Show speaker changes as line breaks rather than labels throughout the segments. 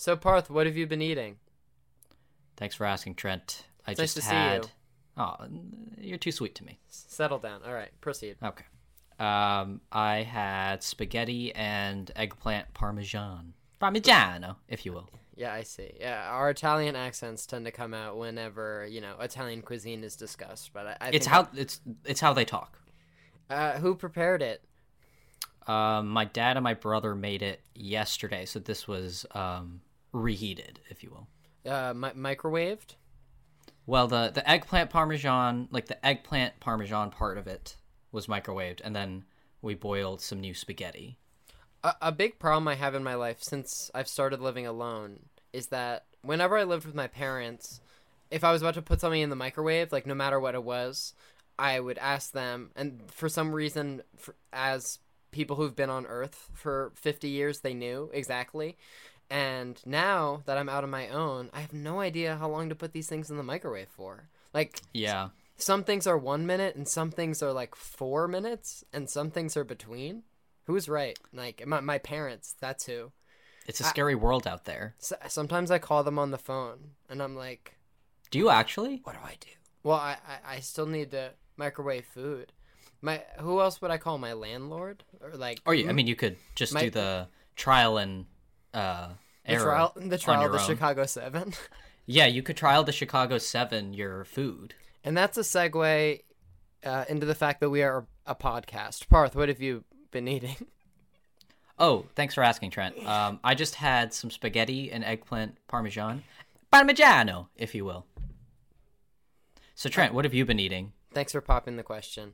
So Parth, what have you been eating?
Thanks for asking, Trent. I
It's nice
just
to see you.
Oh, you're too sweet to me.
Settle down. All right, proceed.
Okay. Um, I had spaghetti and eggplant parmesan. Parmigiano, if you will.
Yeah, I see. Yeah, our Italian accents tend to come out whenever you know Italian cuisine is discussed. But I, I
It's how it's it's how they talk.
Uh, who prepared it?
Um, my dad and my brother made it yesterday, so this was um reheated, if you will.
Uh, mi- microwaved.
Well, the the eggplant parmesan, like the eggplant parmesan part of it, was microwaved, and then we boiled some new spaghetti.
A, a big problem I have in my life since I've started living alone is that whenever I lived with my parents, if I was about to put something in the microwave, like no matter what it was, I would ask them, and for some reason, for, as people who've been on Earth for 50 years, they knew exactly. And now that I'm out on my own, I have no idea how long to put these things in the microwave for. Like,
Yeah,
some things are one minute, and some things are like four minutes, and some things are between. Who's right? Like, my, my parents, that's who.
it's a scary world out there.
Sometimes I call them on the phone, and I'm like,
Do you actually?
"What do I do?" Well, I, I, I still need to microwave food. My who else would I call? My landlord or like oh,
Or you, I mean, you could just
My-
do the trial and uh,
the trial the trial of the
own.
Chicago Seven,
Yeah, you could trial the Chicago Seven your food.
and that's a segue uh, into the fact that we are a podcast. Parth, what have you been eating?
Oh, thanks for asking, Trent. Um, I just had some spaghetti and eggplant parmesan, parmigiano, if you will. So, Trent, what have you been eating?
Thanks for popping the question.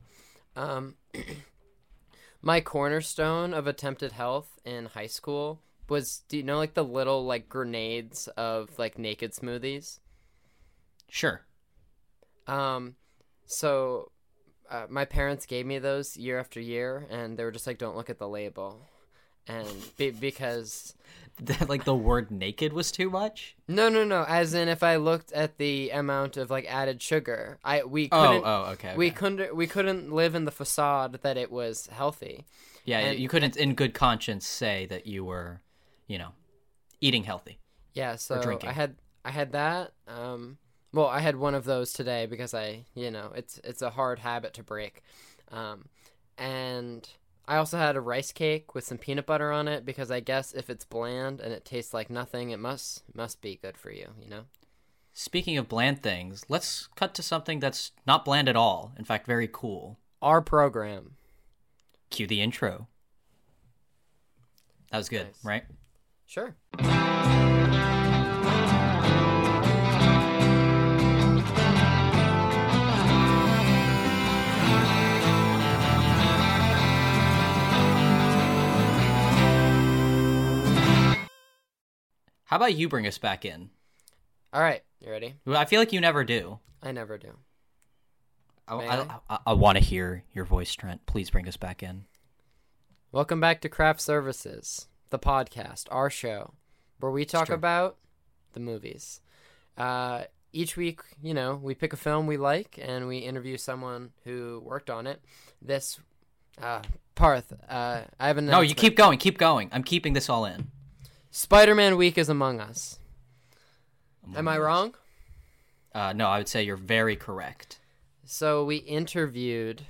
Um, my cornerstone of attempted health in high school was do you know like the little like grenades of like naked smoothies?
Sure.
Um, so uh, my parents gave me those year after year, and they were just like, "Don't look at the label," and be- because
like the word naked was too much.
no, no, no, as in if I looked at the amount of like added sugar, I we
Oh,
couldn't.
oh, okay.
We couldn't we couldn't live in the facade that it was healthy.
yeah,
and-
you couldn't, in good conscience, say that you were, you know, eating healthy.
Yeah, so
drinking.
I had I had that. Um, well, I had one of those today because I, you know, it's it's a hard habit to break. Um, and I also had a rice cake with some peanut butter on it because I guess if it's bland and it tastes like nothing, it must must be good for you, you know.
Speaking of bland things, let's cut to something that's not bland at all. In fact, very cool.
Our program.
Cue the intro. That was good,
Nice.
right?
Sure.
How about you bring us back in?
All right, you ready?
I feel like you never do.
I never do.
I, I, I, I want to hear your voice, Trent. Please bring us back in.
Welcome back to Craft Services, the podcast, our show, where we talk about the movies. Uh, each week, you know, we pick a film we like and we interview someone who worked on it. This, uh, Parth, uh, I have an
No, you keep going. Keep going. I'm keeping this all in.
Spider-Man Week is among us. Am I wrong?
Uh, no, I would say you're very correct.
So we interviewed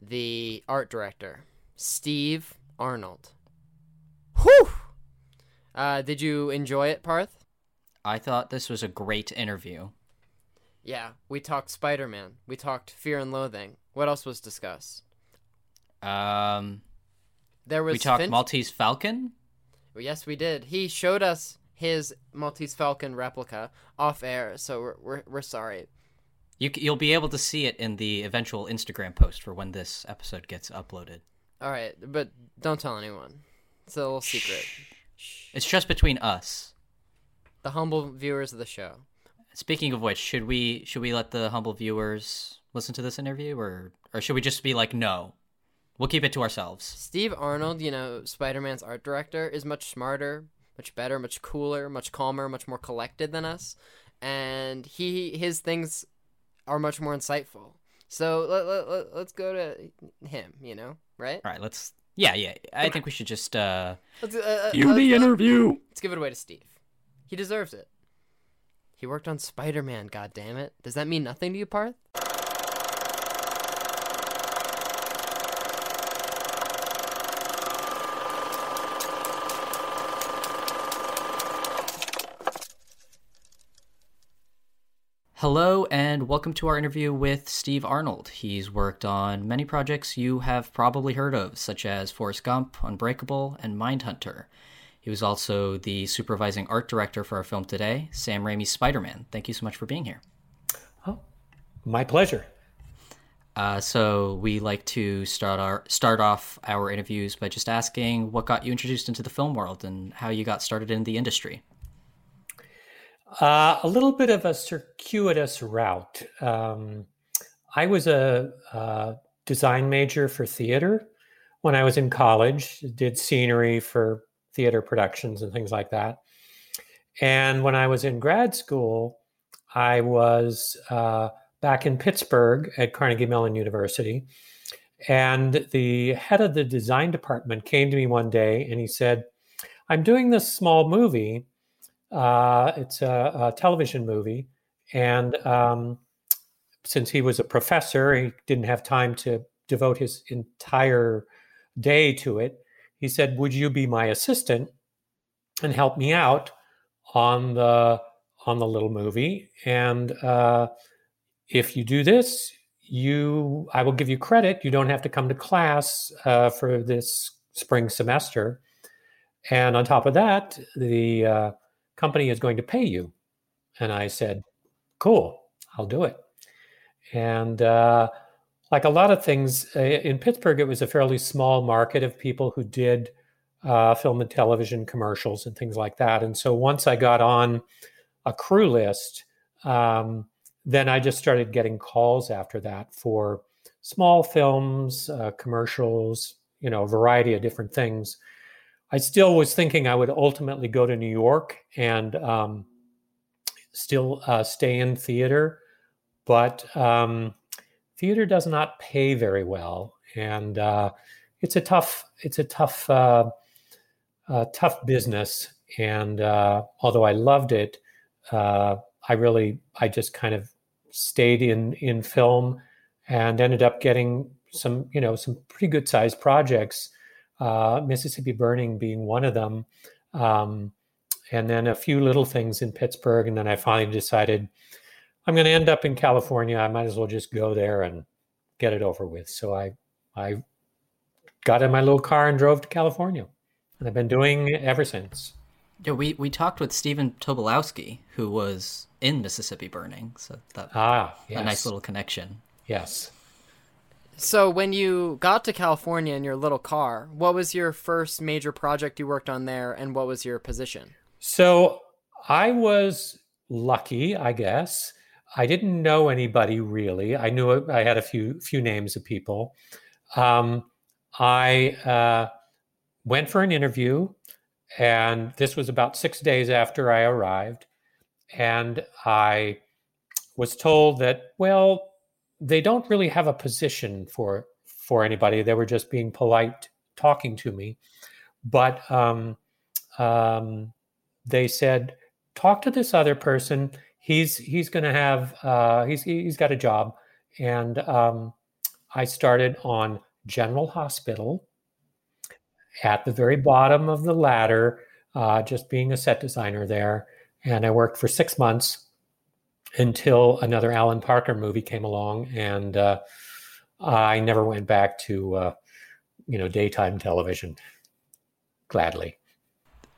the art director, Steve Arnold. Whew! Uh, did you enjoy it, Parth?
I thought this was a great interview.
Yeah, we talked Spider Man. We talked Fear and Loathing. What else was discussed?
Um,
There was
we talked
Finch-
Maltese Falcon.
Yes, we did. He showed us his Maltese Falcon replica off air, so we're we're, we're sorry.
You, you'll be able to see it in the eventual Instagram post for when this episode gets uploaded.
All right, but don't tell anyone. It's a little secret.
It's just between us.
The humble viewers of the show.
Speaking of which, should we should we let the humble viewers listen to this interview, or or should we just be like, no, we'll keep it to ourselves?
Steve Arnold, you know, Spider Man's art director, is much smarter, much better, much cooler, much calmer, much more collected than us, and he his things are much more insightful. So let, let, let, let's go to him, you know, right?
All right, let's. Yeah, yeah. I think we should just uh
Let's, uh, uh,
the
let's-
interview.
Let's give it away to Steve. He deserves it. He worked on Spider Man, God damn it! Does that mean nothing to you, Parth?
Hello, and welcome to our interview with Steve Arnold. He's worked on many projects you have probably heard of, such as Forrest Gump, Unbreakable, and Mindhunter. He was also the supervising art director for our film today, Sam Raimi's Spider Man. Thank you so much for being here.
Oh, my pleasure.
Uh, so we like to start our start off our interviews by just asking what got you introduced into the film world and how you got started in the industry.
Uh, a little bit of a circuitous route. Um, I was a, a, design major for theater when I was in college, did scenery for theater productions and things like that. And when I was in grad school, I was uh, back in Pittsburgh at Carnegie Mellon University. And the head of the design department came to me one day and he said, I'm doing this small movie uh, it's a, a, television movie, and um, since he was a professor, he didn't have time to devote his entire day to it. He said, "Would you be my assistant and help me out on the on the little movie? And uh, if you do this, you I will give you credit. You don't have to come to class uh, for this spring semester." And on top of that, the uh, company is going to pay you. And I said, cool, I'll do it. And uh, like a lot of things uh, in Pittsburgh, it was a fairly small market of people who did uh, film and television commercials and things like that. And so once I got on a crew list, um, then I just started getting calls after that for small films, uh, commercials, you know, a variety of different things. I still was thinking I would ultimately go to New York and um, still uh, stay in theater, but um, theater does not pay very well, and uh, it's a tough it's a tough uh, uh tough business. And uh, although I loved it, uh, I really I just kind of stayed in in film and ended up getting some you know some pretty good sized projects uh, Mississippi Burning being one of them. Um, and then a few little things in Pittsburgh. And then I finally decided I'm going to end up in California. I might as well just go there and get it over with. So I, I got in my little car and drove to California. And I've been doing it ever since.
Yeah, we, we talked with Stephen Tobolowsky, who was in Mississippi Burning. So that
ah, yes.
a nice little connection.
Yes.
So when you got to California in your little car, what was your first major project you worked on there and what was your position?
So I was lucky, I guess. I didn't know anybody really. I knew I had a few few names of people. Um, I uh, went for an interview, and this was about six days after I arrived, and I was told that well, they don't really have a position for for anybody. They were just being polite, talking to me. But um, um, they said, talk to this other person. He's he's going to have uh, he's he's got a job, and um, I started on General Hospital at the very bottom of the ladder, uh, just being a set designer there, and I worked for six months until another Alan Parker movie came along, and uh, I never went back to uh, you know daytime television. Gladly.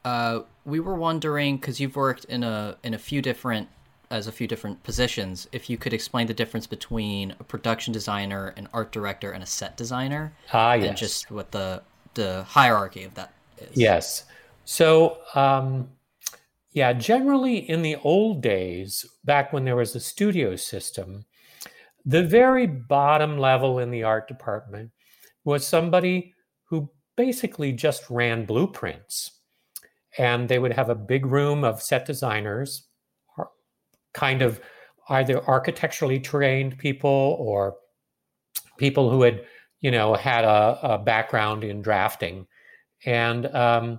Uh, we were wondering because you've worked in a in a few different as a few different positions. If you could explain the difference between a production designer, an art director, and a set designer,
ah, yes.
and just what the the hierarchy of that is.
Yes. So um, yeah, generally in the old days, back when there was a studio system, the very bottom level in the art department was somebody who basically just ran blueprints. And they would have a big room of set designers, kind of either architecturally trained people or people who had, you know, had a, a background in drafting. And um,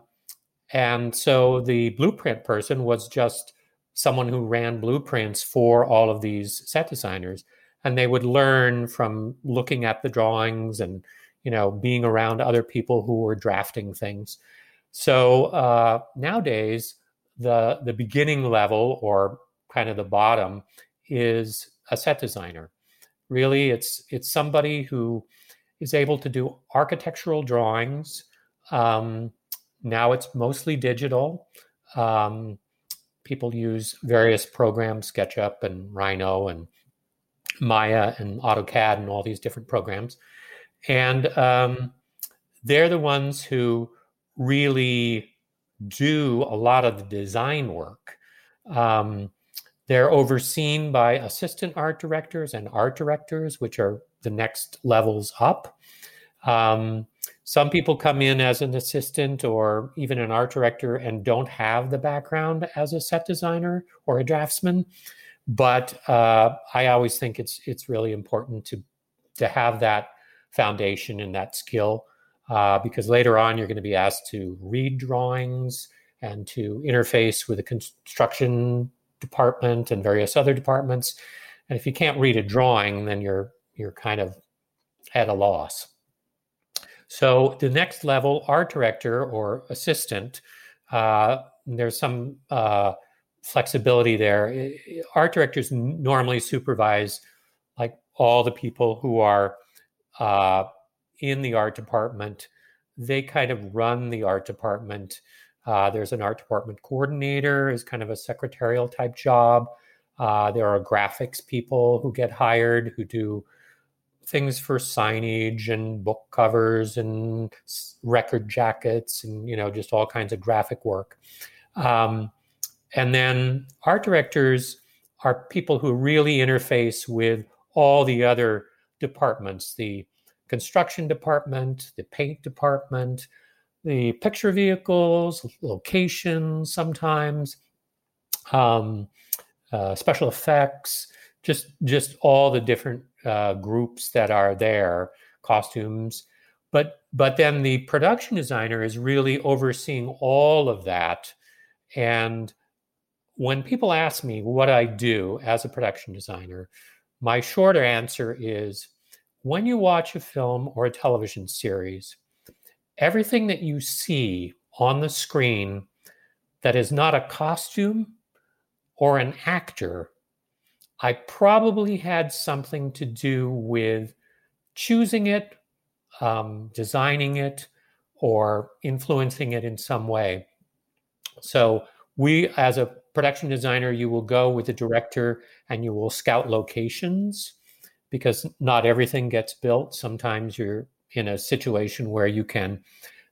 And so the blueprint person was just someone who ran blueprints for all of these set designers. And they would learn from looking at the drawings and, you know, being around other people who were drafting things. So uh, nowadays, the the beginning level or kind of the bottom is a set designer. Really, it's it's somebody who is able to do architectural drawings. Um, now it's mostly digital. Um, people use various programs, SketchUp and Rhino and Maya and AutoCAD and all these different programs. And um, they're the ones who really do a lot of the design work. Um, they're overseen by assistant art directors and art directors, which are the next levels up. Um, some people come in as an assistant or even an art director and don't have the background as a set designer or a draftsman. But uh, I always think it's it's really important to to have that foundation and that skill uh, because later on you're going to be asked to read drawings and to interface with the construction department and various other departments. And if you can't read a drawing, then you're you're kind of at a loss. So the next level, art director or assistant, uh, there's some uh, flexibility there. Art directors normally supervise like all the people who are uh, in the art department. They kind of run the art department. Uh, there's an art department coordinator, is kind of a secretarial type job. Uh, there are graphics people who get hired who do things for signage and book covers and record jackets and you know just all kinds of graphic work. Um, and then art directors are people who really interface with all the other departments the construction department the paint department the picture vehicles locations sometimes um, uh, special effects just just all the different uh, groups that are there, costumes, but but then the production designer is really overseeing all of that. And when people ask me what I do as a production designer, my shorter answer is when you watch a film or a television series, everything that you see on the screen that is not a costume or an actor I probably had something to do with choosing it, um, designing it, or influencing it in some way. So, we, as a production designer, you will go with the director and you will scout locations because not everything gets built. Sometimes you're in a situation where you can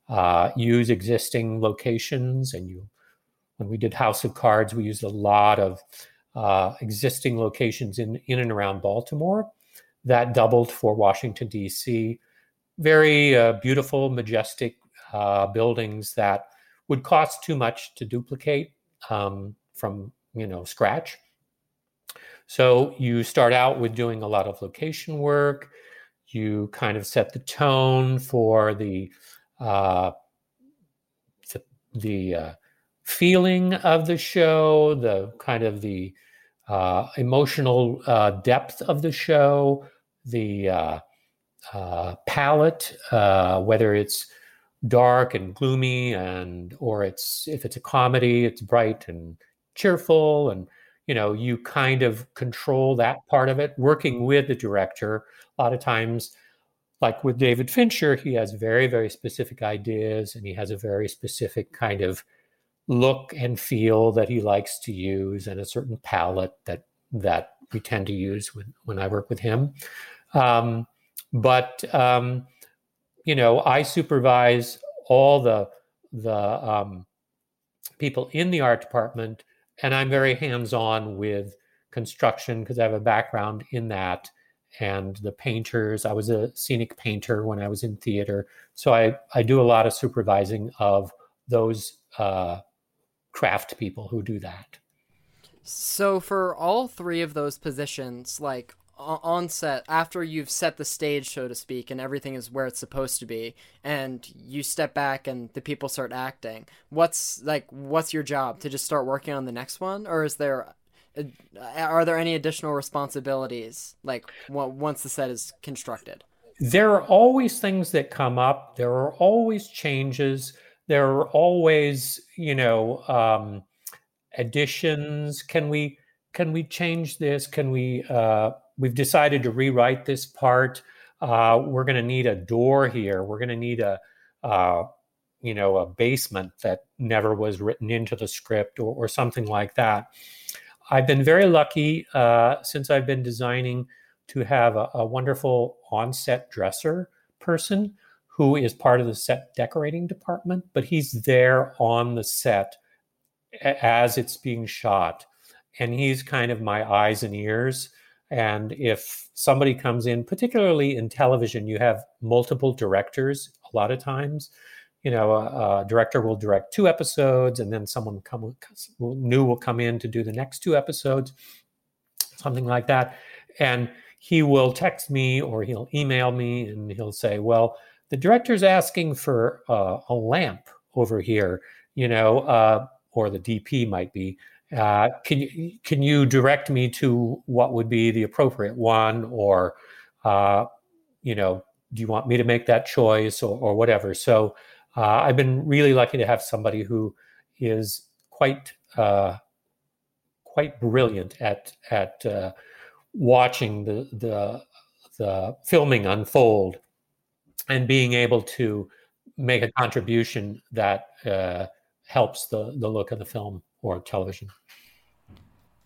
uh, use existing locations. And you, when we did House of Cards, we used a lot of uh, existing locations in, in and around Baltimore. That doubled for Washington, D.C. Very uh, beautiful, majestic uh, buildings that would cost too much to duplicate um, from you know scratch. So you start out with doing a lot of location work. You kind of set the tone for the uh, the, the uh, feeling of the show, the kind of the uh, emotional uh, depth of the show, the uh, uh palette, uh, whether it's dark and gloomy, and or it's if it's a comedy, it's bright and cheerful, and you know you kind of control that part of it. Working with the director, a lot of times. Like with David Fincher, he has very, very specific ideas and he has a very specific kind of look and feel that he likes to use and a certain palette that that we tend to use when, when I work with him. Um, but um, you know, I supervise all the the um, people in the art department, and I'm very hands-on with construction because I have a background in that. And the painters, I was a scenic painter when I was in theater, so I I do a lot of supervising of those uh, craft people who do that.
So for all three of those positions, like on set after you've set the stage so to speak and everything is where it's supposed to be and you step back and the people start acting what's like what's your job? To just start working on the next one? Or is there uh, are there any additional responsibilities like once the set is constructed?
There are always things that come up. There are always changes there are always you know um, additions can we can we change this can we uh, we've decided to rewrite this part. Uh, we're going to need a door here. We're going to need a, uh, you know, a basement that never was written into the script or, or something like that. I've been very lucky uh, since I've been designing to have a, a wonderful on-set dresser person who is part of the set decorating department, but he's there on the set as it's being shot. And he's kind of my eyes and ears and if somebody comes in, particularly in television, you have multiple directors a lot of times. You know, a, a director will direct two episodes, and then someone come new will come in to do the next two episodes, something like that. And he will text me or he'll email me, and he'll say, "Well, the director's asking for uh, a lamp over here," you know, uh, or the DP might be. Uh, can you can you direct me to what would be the appropriate one, or uh, you know, do you want me to make that choice, or, or whatever? So uh, I've been really lucky to have somebody who is quite uh, quite brilliant at at watching the the the filming unfold and being able to make a contribution that uh, helps the the look of the film or television.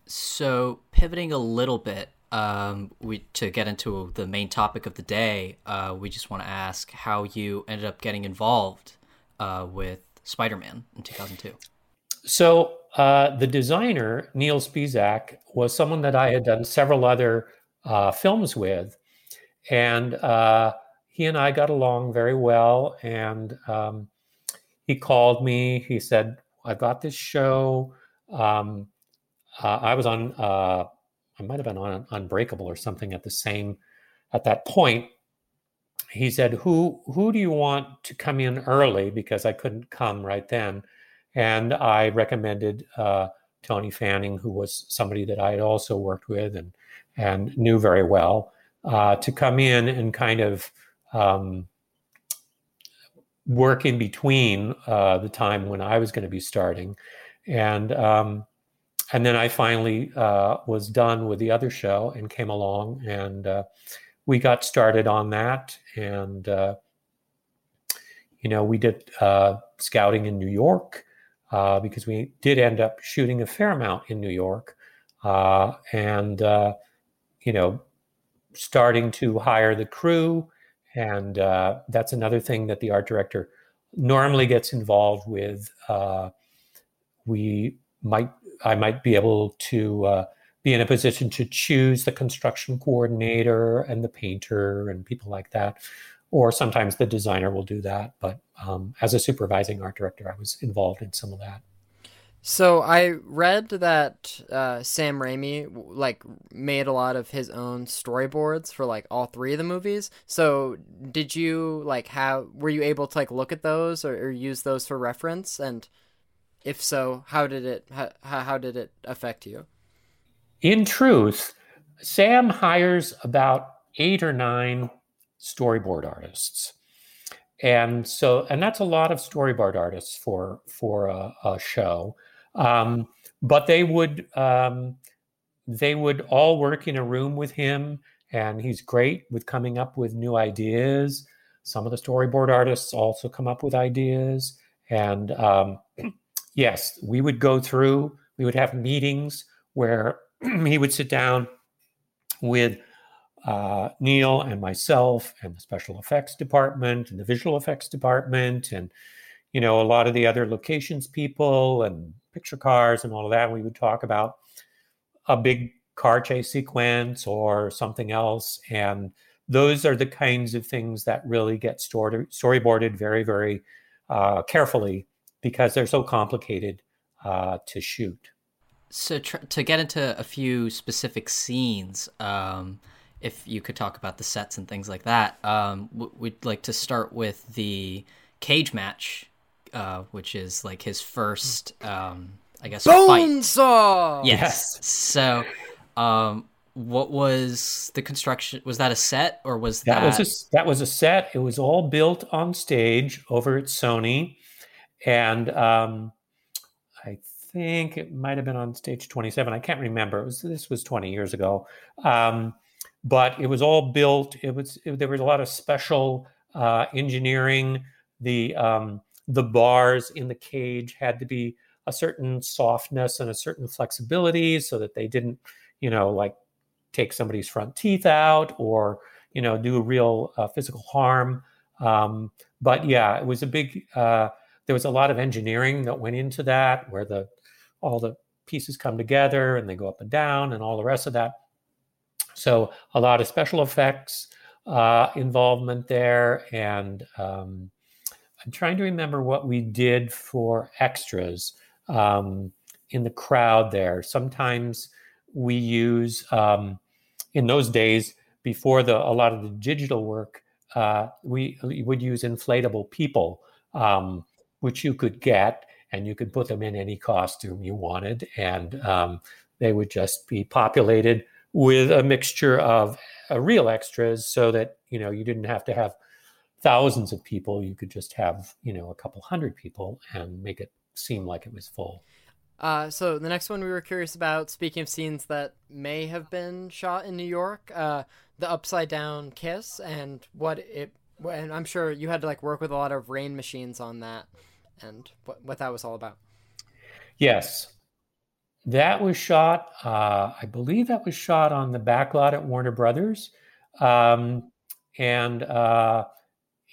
So pivoting a little bit, um, we to get into the main topic of the day, uh, we just want to ask how you ended up getting involved uh, with Spider-Man in 2002.
So uh, the designer Neil Spisak was someone that I had done several other uh, films with, and uh, he and I got along very well. And um, he called me. He said, I got this show. Um, uh, I was on, uh, I might have been on Unbreakable or something at the same, at that point. He said, "Who who do you want to come in early?" Because I couldn't come right then, and I recommended uh, Tony Fanning, who was somebody that I had also worked with and and knew very well, uh, to come in and kind of um, work in between uh, the time when I was going to be starting, and um, and then I finally uh, was done with the other show and came along, and uh, we got started on that, and uh, you know we did uh, scouting in New York uh, because we did end up shooting a fair amount in New York, and you know starting to hire the crew and uh, that's another thing that the art director normally gets involved with. Uh, we might, I might be able to uh, be in a position to choose the construction coordinator and the painter and people like that. Or sometimes the designer will do that. But um, as a supervising art director, I was involved in some of that.
So I read that uh, Sam Raimi like made a lot of his own storyboards for like all three of the movies. So did you like have were you able to like look at those or, or use those for reference? And if so, how did it how, how did it affect you?
In truth, Sam hires about eight or nine storyboard artists and so and that's a lot of storyboard artists for for a, a show um, but they would um, they would all work in a room with him, and he's great with coming up with new ideas. Some of the storyboard artists also come up with ideas, and um, yes, we would go through. We would have meetings where he would sit down with uh, Neil and myself and the special effects department and the visual effects department and you know a lot of the other locations people and picture cars and all of that. We would talk about a big car chase sequence or something else. And those are the kinds of things that really get story, storyboarded very, very uh, carefully because they're so complicated uh, to shoot.
So, tr- to get into a few specific scenes, um, if you could talk about the sets and things like that. Um, we'd like to start with the cage match, uh, which is like his first, um, I guess,
Bonesaw.
Yes. yes. So, um, what was the construction? Was that a set or was that?
That was a, that was a set. It was all built on stage over at Sony, and um, I think it might have been on stage 27. I can't remember. It was this was 20 years ago. Um, but it was all built. It was it, there was a lot of special uh, engineering. The um, the bars in the cage had to be a certain softness and a certain flexibility, so that they didn't, you know, like take somebody's front teeth out or you know do real uh, physical harm. Um, but yeah, it was a big. Uh, there was a lot of engineering that went into that, where the all the pieces come together and they go up and down and all the rest of that. So a lot of special effects uh, involvement there, and um, I'm trying to remember what we did for extras um, in the crowd there. Sometimes we use um, in those days before the a lot of the digital work, uh, we, we, would use inflatable people, um, which you could get and you could put them in any costume you wanted, and um, they would just be populated with a mixture of uh, real extras so that you know you didn't have to have thousands of people you could just have you know a couple hundred people and make it seem like it was full.
Uh, so the next one we were curious about speaking of scenes that may have been shot in new york uh, the upside down kiss and what it and i'm sure you had to like work with a lot of rain machines on that and what, what that was all about.
Yes. That was shot, uh, I believe that was shot on the back lot at Warner Brothers. Um, and uh,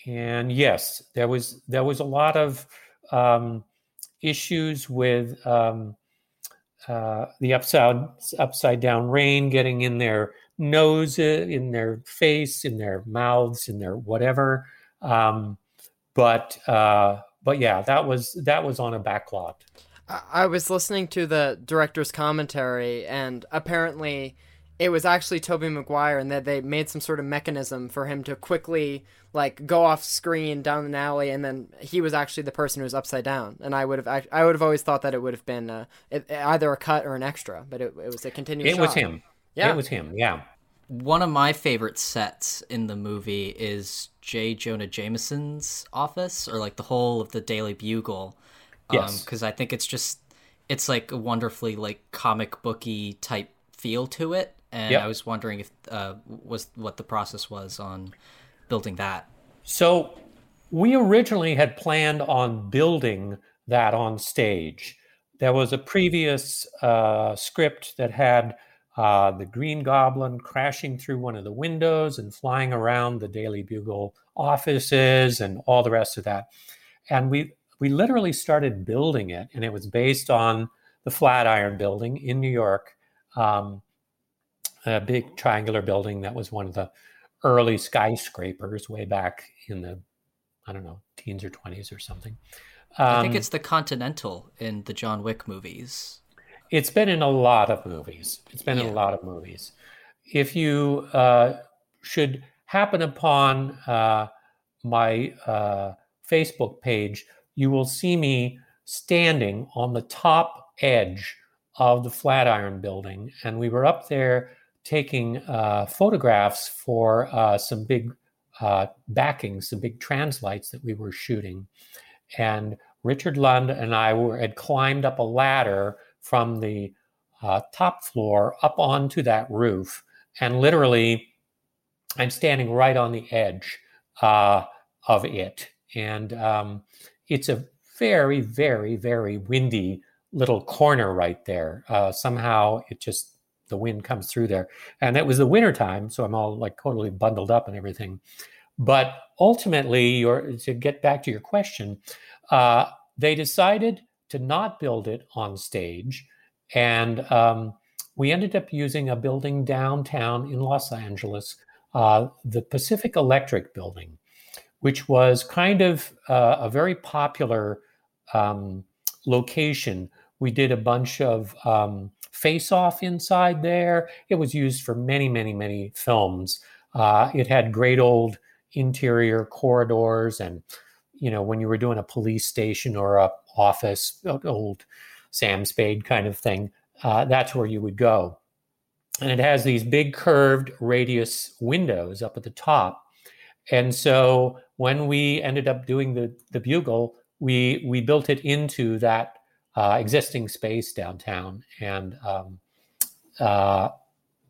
and yes, there was there was a lot of um, issues with um, uh, the upside upside down rain getting in their nose, in their face, in their mouths, in their whatever. Um, but uh, but yeah, that was that was on a back lot.
I was listening to the director's commentary, and apparently it was actually Tobey Maguire, and that they made some sort of mechanism for him to quickly like go off screen down an alley, and then he was actually the person who was upside down. And I would have, I would have always thought that it would have been uh, either a cut or an extra, but it, it was a continuous.
It
shot.
was him. Yeah, it was him. Yeah.
One of my favorite sets in the movie is J. Jonah Jameson's office, or like the whole of the Daily Bugle Yes. Because um, I think it's just it's like a wonderfully like comic booky type feel to it, and yep. I was wondering if uh, was what the process was on building that.
So we originally had planned on building that on stage. There was a previous uh, script that had uh, the Green Goblin crashing through one of the windows and flying around the Daily Bugle offices and all the rest of that. And we we literally started building it, and it was based on the Flatiron Building in New York, um, a big triangular building that was one of the early skyscrapers way back in the, I don't know, teens or 20s or something.
Um, I think um, it's the Continental in the John Wick movies.
It's been in a lot of movies. It's been yeah. in a lot of movies. If you uh, should happen upon uh, my uh, Facebook page, you will see me standing on the top edge of the Flatiron building. And we were up there taking uh, photographs for uh, some big uh, backings, some big translights that we were shooting. And Richard Lund and I were, had climbed up a ladder from the uh, top floor up onto that roof. And literally, I'm standing right on the edge uh, of it. And um, it's a very, very, very windy little corner right there. Uh, somehow it just, the wind comes through there. And that was the winter time, so I'm all like totally bundled up and everything. But ultimately, or to get back to your question, uh, they decided to not build it on stage. And um, we ended up using a building downtown in Los Angeles, uh, the Pacific Electric building which was kind of uh, a very popular um, location. We did a bunch of um, Face Off inside there. It was used for many, many, many films. Uh, it had great old interior corridors, and you know when you were doing a police station or a office, old Sam Spade kind of thing, uh, that's where you would go. And it has these big curved radius windows up at the top. And so when we ended up doing the the bugle, we we built it into that uh, existing space downtown, and um, uh,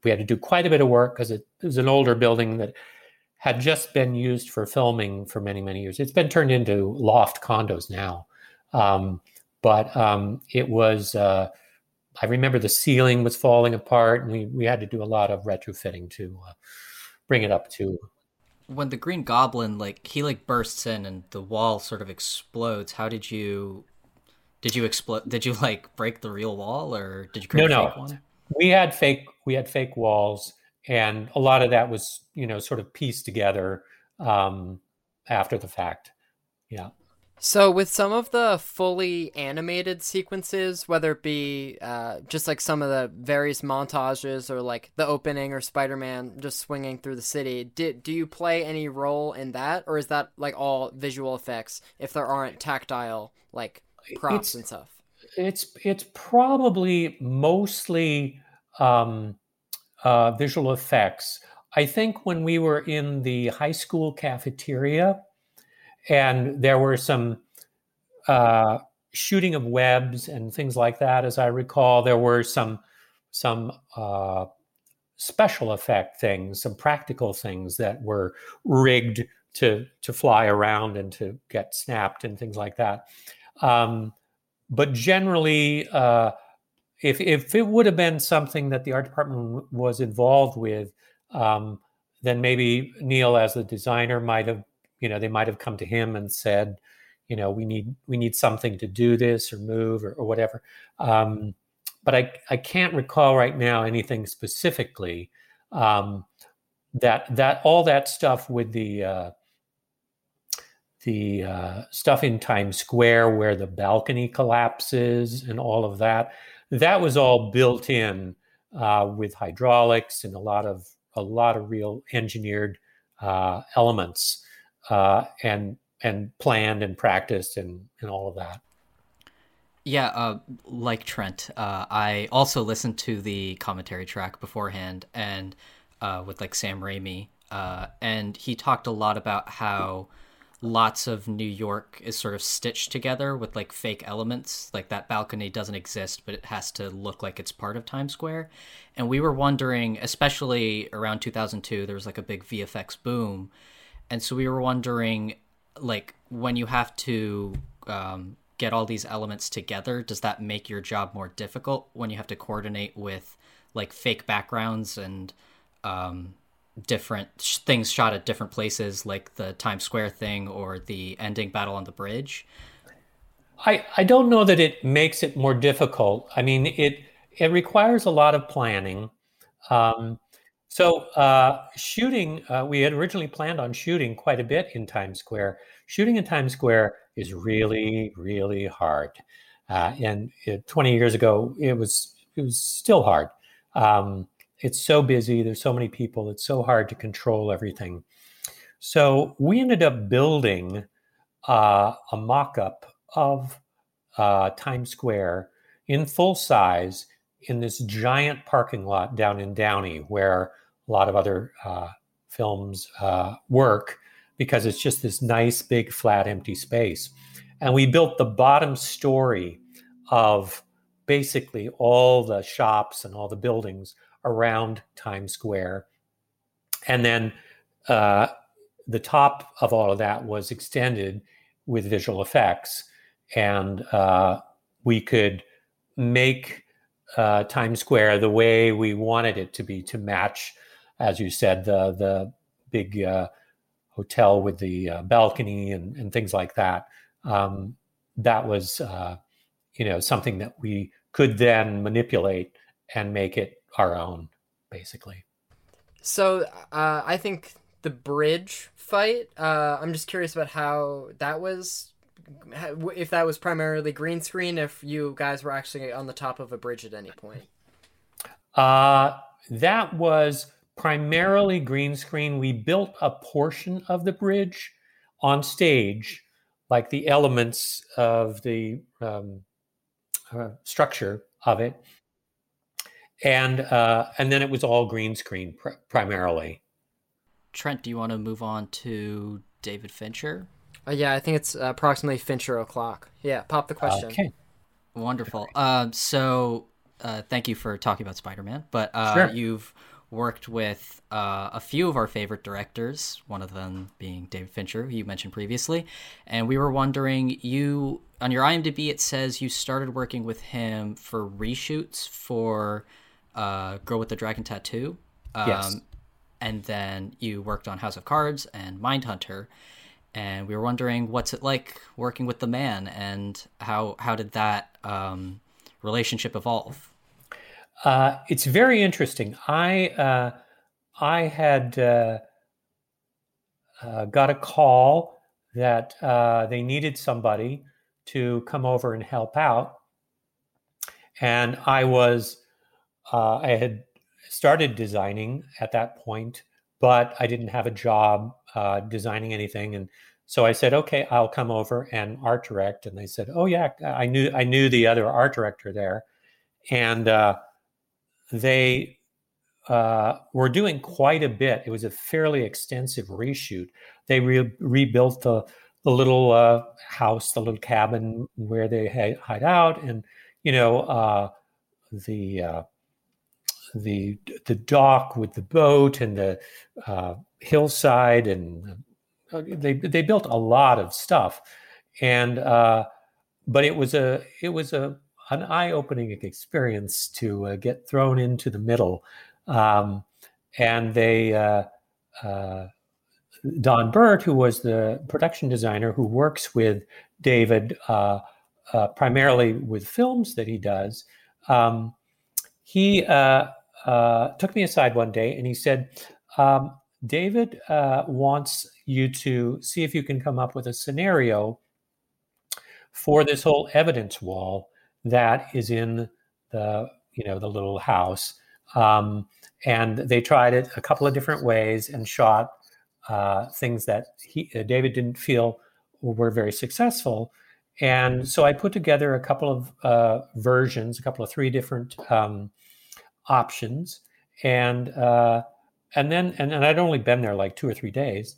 we had to do quite a bit of work because it, it, was an older building that had just been used for filming for many many years. It's been turned into loft condos now, um, but um, it was. Uh, I remember the ceiling was falling apart, and we we had to do a lot of retrofitting to uh, bring it up to
when the green goblin like he like bursts in and the wall sort of explodes how did you did you explode did you like break the real wall or did you create no, a fake no. one
we had fake we had fake walls and a lot of that was you know sort of pieced together um after the fact yeah
so, with some of the fully animated sequences, whether it be uh, just like some of the various montages or like the opening or Spider Man just swinging through the city, did, do you play any role in that? Or is that like all visual effects if there aren't tactile like props and stuff?
It's, it's probably mostly um, uh, visual effects. I think when we were in the high school cafeteria, and there were some uh, shooting of webs and things like that. As I recall, there were some some uh, special effect things, some practical things that were rigged to to fly around and to get snapped and things like that. Um, but generally, uh, if if it would have been something that the art department was involved with, um, then maybe Neil, as the designer, might have you know they might have come to him and said you know we need we need something to do this or move or, or whatever. Um, but I, I can't recall right now anything specifically um, that that all that stuff with the uh, the uh, stuff in Times Square where the balcony collapses and all of that that was all built in uh, with hydraulics and a lot of a lot of real engineered uh, elements uh, and and planned and practiced and and all of that.
Yeah, uh, like Trent, uh, I also listened to the commentary track beforehand and uh, with like Sam Raimi, uh, and he talked a lot about how lots of New York is sort of stitched together with like fake elements. Like that balcony doesn't exist, but it has to look like it's part of Times Square. And we were wondering, especially around 2002, there was like a big VFX boom and so we were wondering like when you have to um, get all these elements together does that make your job more difficult when you have to coordinate with like fake backgrounds and um, different sh- things shot at different places like the times square thing or the ending battle on the bridge
i i don't know that it makes it more difficult i mean it it requires a lot of planning um, so, uh, shooting, uh, we had originally planned on shooting quite a bit in Times Square. Shooting in Times Square is really, really hard. Uh, and it, 20 years ago, it was it was still hard. Um, it's so busy. There's so many people. It's so hard to control everything. So we ended up building uh, a mock-up of uh, Times Square in full size in this giant parking lot down in Downey, where a lot of other uh, films uh, work, because it's just this nice, big, flat, empty space. And we built the bottom story of basically all the shops and all the buildings around Times Square. And then uh, the top of all of that was extended with visual effects. And uh, we could make uh, Times Square the way we wanted it to be to match, as you said, the the big uh, hotel with the uh, balcony and, and things like that. Um, that was, uh, you know, something that we could then manipulate and make it our own, basically.
So uh, I think the bridge fight. Uh, I'm just curious about how that was if that was primarily green screen, if you guys were actually on the top of a bridge at any point.
Uh, that was primarily green screen. We built a portion of the bridge on stage, like the elements of the um, uh, structure of it, and uh, and then it was all green screen pr- primarily.
Trent, do you want to move on to David Fincher?
Uh, yeah, I think it's approximately Fincher o'clock. Yeah, pop the question.
Okay.
Wonderful. Uh, so, uh, thank you for talking about Spider Man. But uh,
Sure.
you've worked with uh, a few of our favorite directors, one of them being David Fincher, who you mentioned previously. And we were wondering, you on your IMDb, it says you started working with him for reshoots for uh, Girl with the Dragon Tattoo. Um,
Yes.
And then you worked on House of Cards and Mindhunter. And we were wondering what's it like working with the man and how how did that um, relationship evolve?
Uh, it's very interesting. I uh, I had uh, uh, got a call that uh, they needed somebody to come over and help out, and I was uh, I had started designing at that point, but I didn't have a job uh, designing anything, and so I said, "Okay, I'll come over and art direct." And they said, "Oh yeah, I knew I knew the other art director there," and uh, they uh, were doing quite a bit. It was a fairly extensive reshoot. They re- rebuilt the the little uh, house, the little cabin where they hi- hide out, and you know uh, the uh, the the dock with the boat and the uh, hillside, and uh, they they built a lot of stuff, and uh, but it was a it was a an eye-opening experience to uh, get thrown into the middle. Um, and they uh, uh, don burt who was the production designer who works with david primarily with films that he does um, he uh, took me aside one day and he said um, david uh, wants you to see if you can come up with a scenario for this whole evidence wall that is in the you know the little house. Um, and they tried it a couple of different ways and shot uh, things that he uh, david didn't feel were very successful. And so i put together a couple of uh, versions a couple of three different um, options and uh, and then and, and i'd only been there like two or three days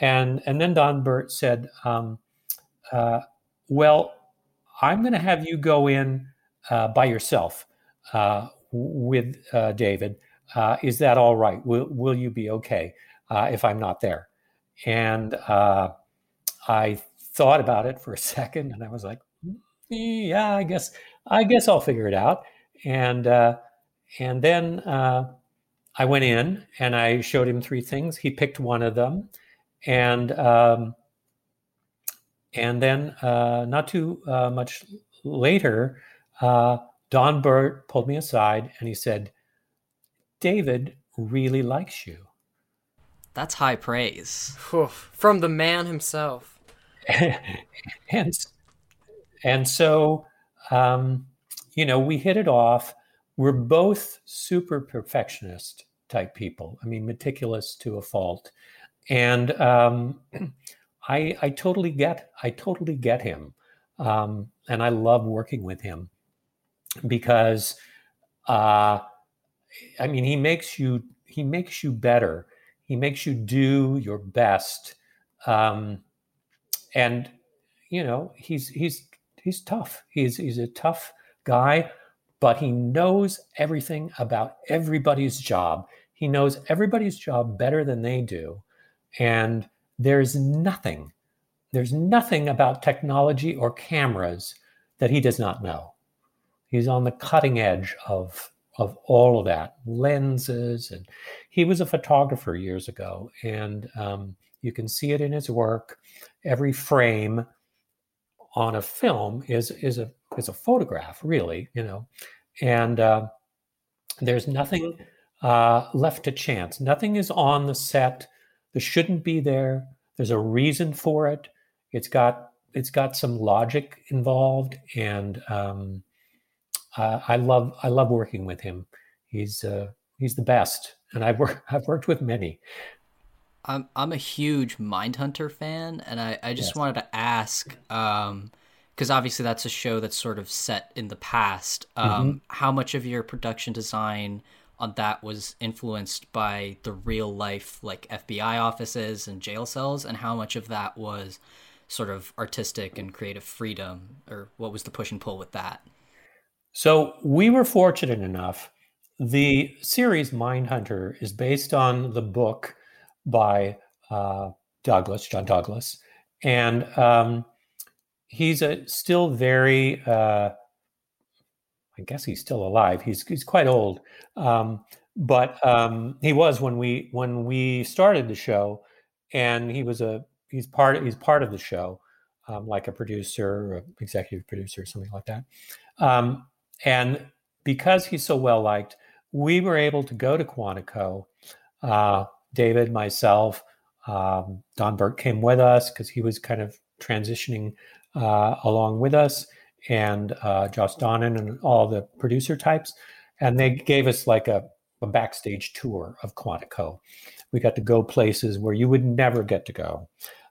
and and then don burt said um, uh, well I'm going to have you go in uh, by yourself uh, with uh, David. Uh, is that all right? Will, will you be okay uh, if I'm not there? And uh, I thought about it for a second, and I was like, "Mm, "Yeah, I guess I guess I'll figure it out." And and then I went in and I showed him three things. He picked one of them, and um, and then, uh, not too uh, much later, uh, Don Burt pulled me aside and he said, David really likes you.
That's high praise.
Whew, From the man himself.
and, and so, um, you know, we hit it off. We're both super perfectionist type people. I mean, meticulous to a fault. And um, I, I totally get, I totally get him, um, and I love working with him because, uh, I mean, he makes you, he makes you better. He makes you do your best, um, and you know, he's he's he's tough. He's he's a tough guy, but he knows everything about everybody's job. He knows everybody's job better than they do, and there's nothing there's nothing about technology or cameras that he does not know. He's on the cutting edge of of all of that lenses and he was a photographer years ago and um, you can see it in his work. Every frame on a film is is a is a photograph really you know and uh, there's nothing uh, left to chance. Nothing is on the set. That shouldn't be there. There's a reason for it. It's got it's got some logic involved. And um, uh, i love i love working with him. He's uh, he's the best, and I've worked I've worked with many.
I'm I'm a huge Mindhunter fan, and I I just yes. wanted to ask. Um, because obviously that's a show that's sort of set in the past. Um, mm-hmm. How much of your production design on that was influenced by the real life, like FBI offices and jail cells, and how much of that was sort of artistic and creative freedom, or what was the push and pull with that?
So we were fortunate enough. The series Mindhunter is based on the book by uh, Douglas, John Douglas, and um, he's a still very. Uh, I guess he's still alive. He's he's quite old, um, but um, he was when we when we started the show, and he was a he's part he's part of the show, um, like a producer, or executive producer, something like that. Um, and because he's so well liked, we were able to go to Quantico. Uh, David, myself, um, Don Burt came with us because he was kind of transitioning uh, along with us, and uh, Josh Donen and all the producer types. And they gave us like a, a backstage tour of Quantico. We got to go places where you would never get to go.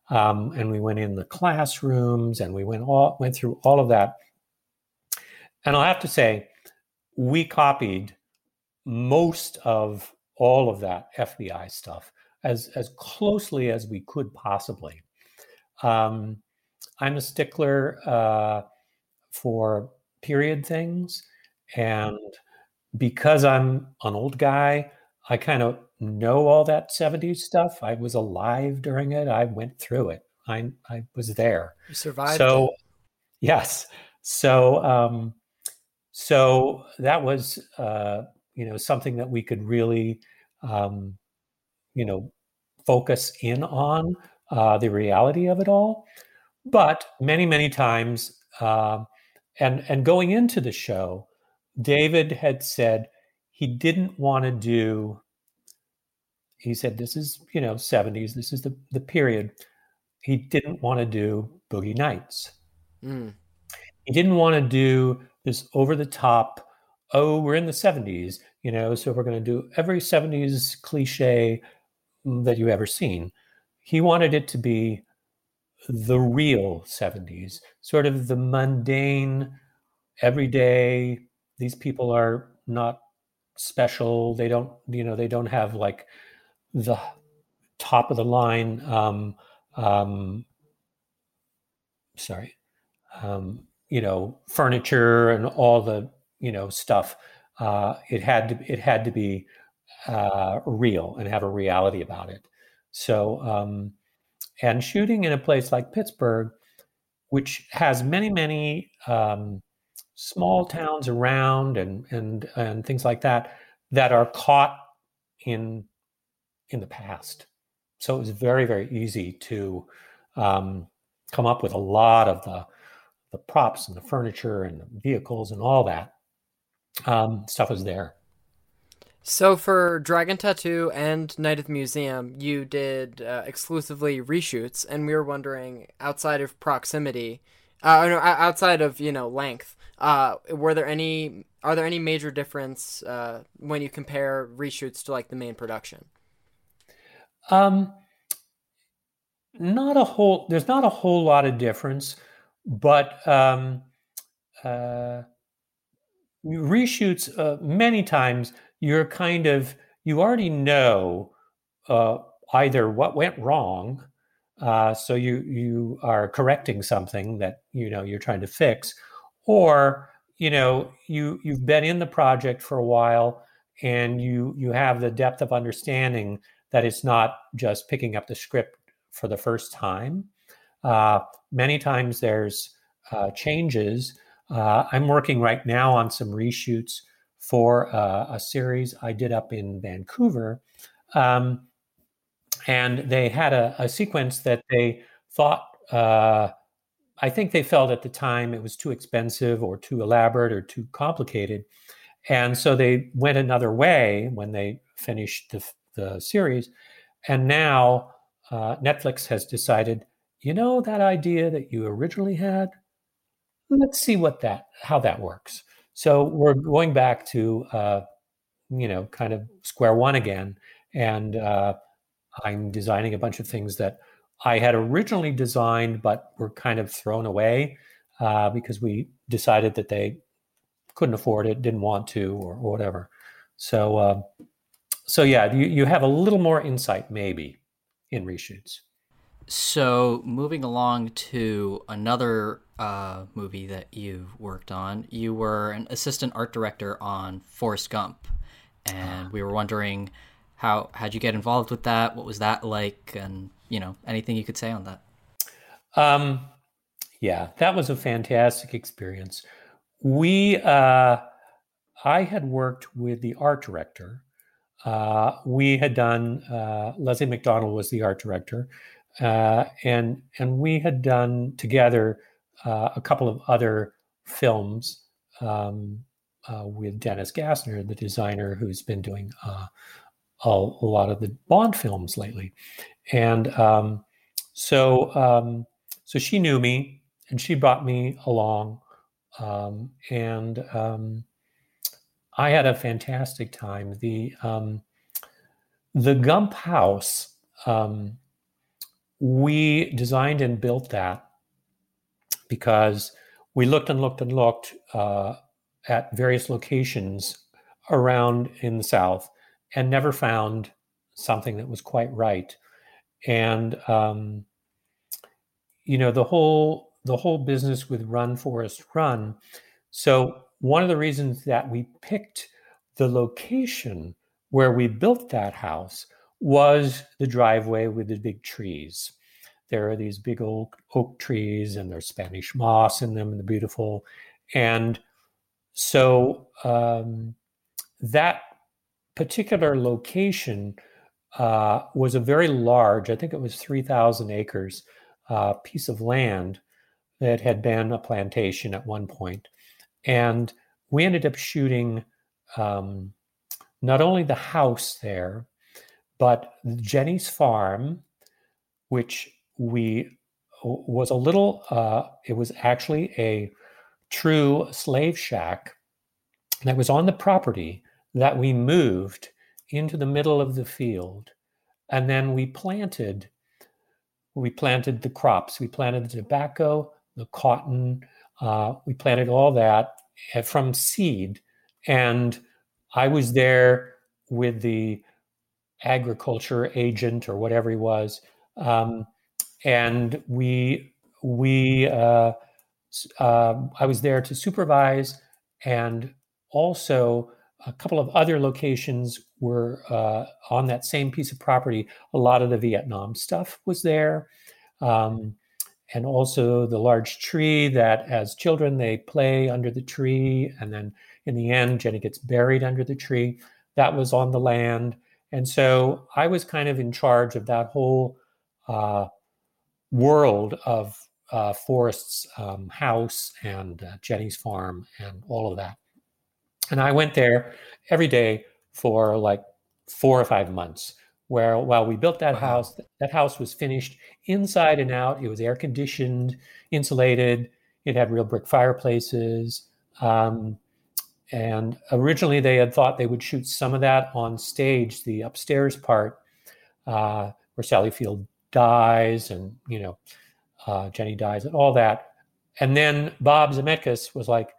Um, and we went in the classrooms and we went all went through all of that and I'll have to say, we copied most of all of that FBI stuff as as closely as we could possibly. Um, I'm a stickler uh, for period things, and because I'm an old guy, I kind of know all that 70s stuff. I was alive during it. I went through it. I I was there.
You survived.
So, it. yes. So um, so that was, uh, you know, something that we could really, um, you know, focus in on uh, the reality of it all. But many, many times, uh, and and going into the show, David had said he didn't want to do. He said, "This is you know 70s. This is the the period." He didn't want to do Boogie Nights. Mm. He didn't want to do this over the top, oh, we're in the 70s, you know, so we're going to do every 70s cliche that you ever seen. He wanted it to be the real 70s, sort of the mundane, everyday. These people are not special. They don't, you know, they don't have like the top of the line. Um, um, sorry, um, you know furniture and all the you know stuff uh, it had to it had to be uh, real and have a reality about it so um, and shooting in a place like pittsburgh which has many many um, small towns around and and and things like that that are caught in in the past so it was very very easy to um, come up with a lot of the the props and the furniture and the vehicles and all that um, stuff is there.
So for Dragon Tattoo and Night at the Museum, you did uh, exclusively reshoots, and we were wondering, outside of proximity, uh, no, outside of you know length, uh, were there any? Are there any major difference uh, when you compare reshoots to like the main production?
Um, not a whole. There's not a whole lot of difference. But um, uh, reshoots, uh, many times you're kind of, you already know uh, either what went wrong. Uh, so you you are correcting something that you know you're trying to fix, or you know you you've been in the project for a while and you you have the depth of understanding that it's not just picking up the script for the first time uh, many times there's uh, changes. Uh, I'm working right now on some reshoots for uh, a series I did up in Vancouver. Um, and they had a, a, sequence that they thought, uh, I think they felt at the time it was too expensive or too elaborate or too complicated. And so they went another way when they finished the, the series. And now uh, Netflix has decided you know that idea that you originally had let's see what that how that works so we're going back to uh, you know, kind of square one again. And uh, I'm designing a bunch of things that I had originally designed, but were kind of thrown away uh, because we decided that they couldn't afford it, didn't want to, or, or whatever. So, uh, so yeah, you, you have a little more insight maybe in reshoots.
So, moving along to another uh, movie that you worked on, you were an assistant art director on Forrest Gump, and we were wondering how how'd you get involved with that? What was that like? And you know, anything you could say on that?
Um, yeah, that was a fantastic experience. We, uh, I had worked with the art director. Uh, we had done. Uh, Leslie McDonald was the art director, uh, and and we had done together uh, a couple of other films um, uh, with Dennis Gassner, the designer who's been doing uh, a, a, lot of the Bond films lately, and um, so um, so she knew me and she brought me along, um, and um, I had a fantastic time. The um, the Gump House um, we designed and built that because we looked and looked and looked uh, at various locations around in the South and never found something that was quite right. And um, you know the whole the whole business with Run Forrest Run. So one of the reasons that we picked the location where we built that house was the driveway with the big trees. There are these big old oak trees, and there's Spanish moss in them, and the beautiful. And so um, that particular location uh, was a very large, I think it was 3,000 acres, uh, piece of land that had been a plantation at one point. And we ended up shooting um, not only the house there, but Jenny's farm, which we was a little, uh, it was actually a true slave shack that was on the property that we moved into the middle of the field. And then we planted, we planted the crops. We planted the tobacco, the cotton, uh, we planted all that eh, from seed. And I was there with the agriculture agent or whatever he was, um, and we we uh, uh, I was there to supervise, and also a couple of other locations were uh, on that same piece of property. A lot of the Vietnam stuff was there. Um, and also the large tree that as children they play under the tree and then in the end jenny gets buried under the tree that was on the land and so I was kind of in charge of that whole uh, world of uh, Forrest's um, house and uh, Jenny's farm and all of that. And I went there every day for like four or five months. Where while we built that wow. house, that house was finished inside and out. It was air conditioned, insulated. It had real brick fireplaces. Um, and originally, they had thought they would shoot some of that on stage, the upstairs part, uh, where Sally Field dies, and you know, uh, Jenny dies, and all that. And then Bob Zemeckis was like,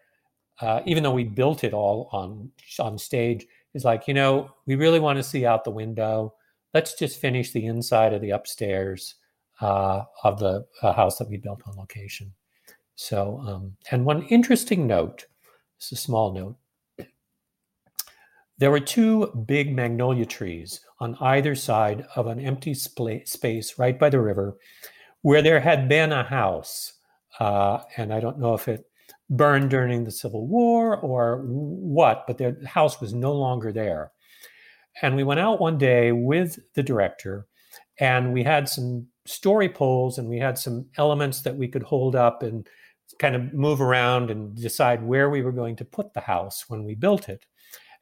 uh, even though we built it all on on stage, is like, you know, we really want to see out the window. Let's just finish the inside of the upstairs uh, of the uh, house that we built on location. So, um, and one interesting note, it's a small note. There were two big magnolia trees on either side of an empty space right by the river where there had been a house. Uh, and I don't know if it burned during the Civil War or what, but the house was no longer there. And we went out one day with the director and we had some story poles and we had some elements that we could hold up and kind of move around and decide where we were going to put the house when we built it.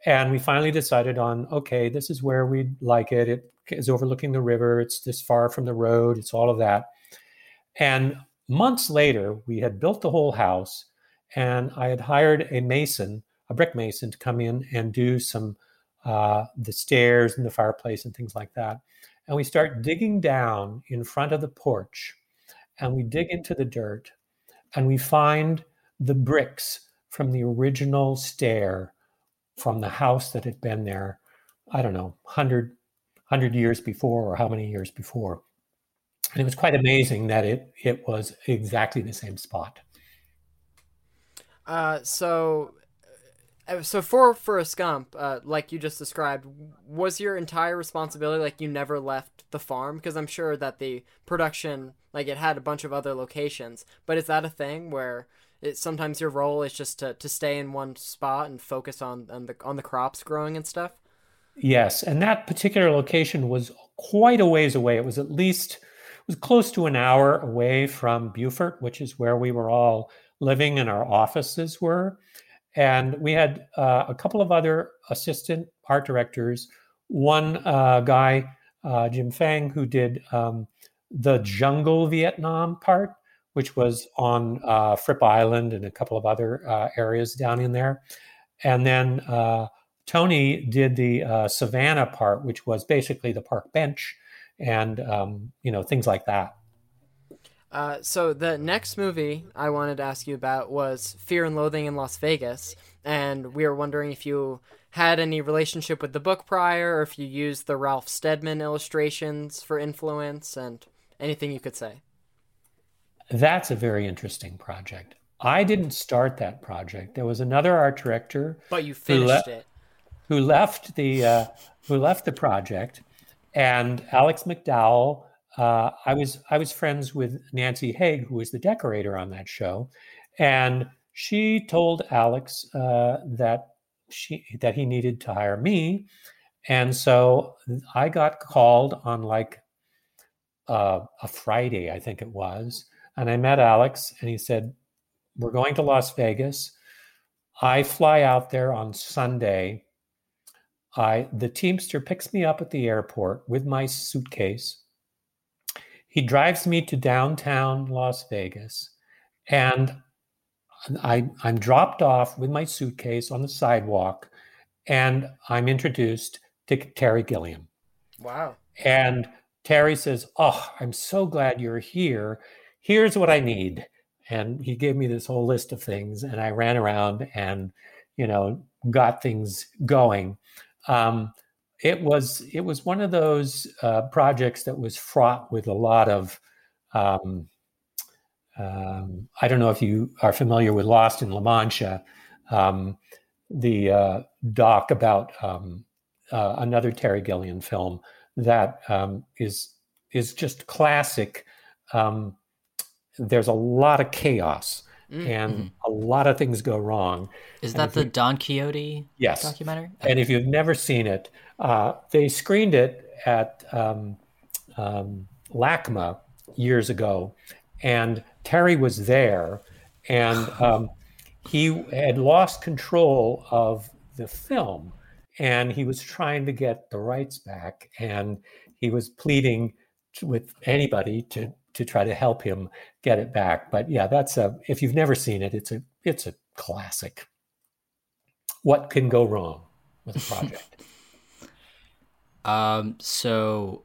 And we finally decided on okay, this is where we'd like it. It is overlooking the river. It's this far from the road. It's all of that. And months later, we had built the whole house, and I had hired a mason, a brick mason, to come in and do some uh, the stairs and the fireplace and things like that. And we start digging down in front of the porch and we dig into the dirt and we find the bricks from the original stair from the house that had been there, I don't know, 100, 100 years before or how many years before. And it was quite amazing that it, it was exactly the same spot.
Uh, so uh, so for Forrest Gump, uh, like you just described, was your entire responsibility like you never left the farm? Because I'm sure that the production, like it had a bunch of other locations, but is that a thing where it, sometimes your role is just to, to stay in one spot and focus on, on the on the crops growing and stuff?
Yes, and that particular location was quite a ways away. It was at least it was close to an hour away from Beaufort, which is where we were all living and our offices were. And we had uh, a couple of other assistant art directors. One uh, guy, uh, Jim Fang, who did um, the jungle Vietnam part, which was on uh, Fripp Island and a couple of other uh, areas down in there. And then uh, Tony did the savannah part, which was basically the park bench and um, you know things like that.
Uh, so the next movie I wanted to ask you about was Fear and Loathing in Las Vegas, and we were wondering if you had any relationship with the book prior, or if you used the Ralph Steadman illustrations for influence, and anything you could say.
That's a very interesting project. I didn't start that project. There was another art director,
but you finished who le- it.
Who left the uh, who left the project, and Alex McDowell uh, I was I was friends with Nancy Haigh, who was the decorator on that show, and she told Alex uh, that she that he needed to hire me, and so I got called on like uh, a Friday, I think it was, and I met Alex, and he said, "We're going to Las Vegas. I fly out there on Sunday." I the Teamster picks me up at the airport with my suitcase he drives me to downtown Las Vegas, and I, I'm dropped off with my suitcase on the sidewalk, and I'm introduced to Terry Gilliam.
Wow.
And Terry says, Oh, I'm so glad you're here. Here's what I need. And he gave me this whole list of things, and I ran around and, you know, got things going. Um, it was it was one of those uh, projects that was fraught with a lot of um, um, I don't know if you are familiar with Lost in La Mancha, um, the uh, doc about um, uh, another Terry Gilliam film that um, is is just classic. Um, there's a lot of chaos mm-hmm. and a lot of things go wrong.
Is and that the you, Don Quixote
yes.
documentary?
And if you've never seen it, uh, they screened it at um, um, LACMA years ago, and Terry was there, and um, he had lost control of the film, and he was trying to get the rights back, and he was pleading with anybody to to try to help him get it back. But yeah, that's a if you've never seen it, it's a it's a classic. What can go wrong with a project?
um, so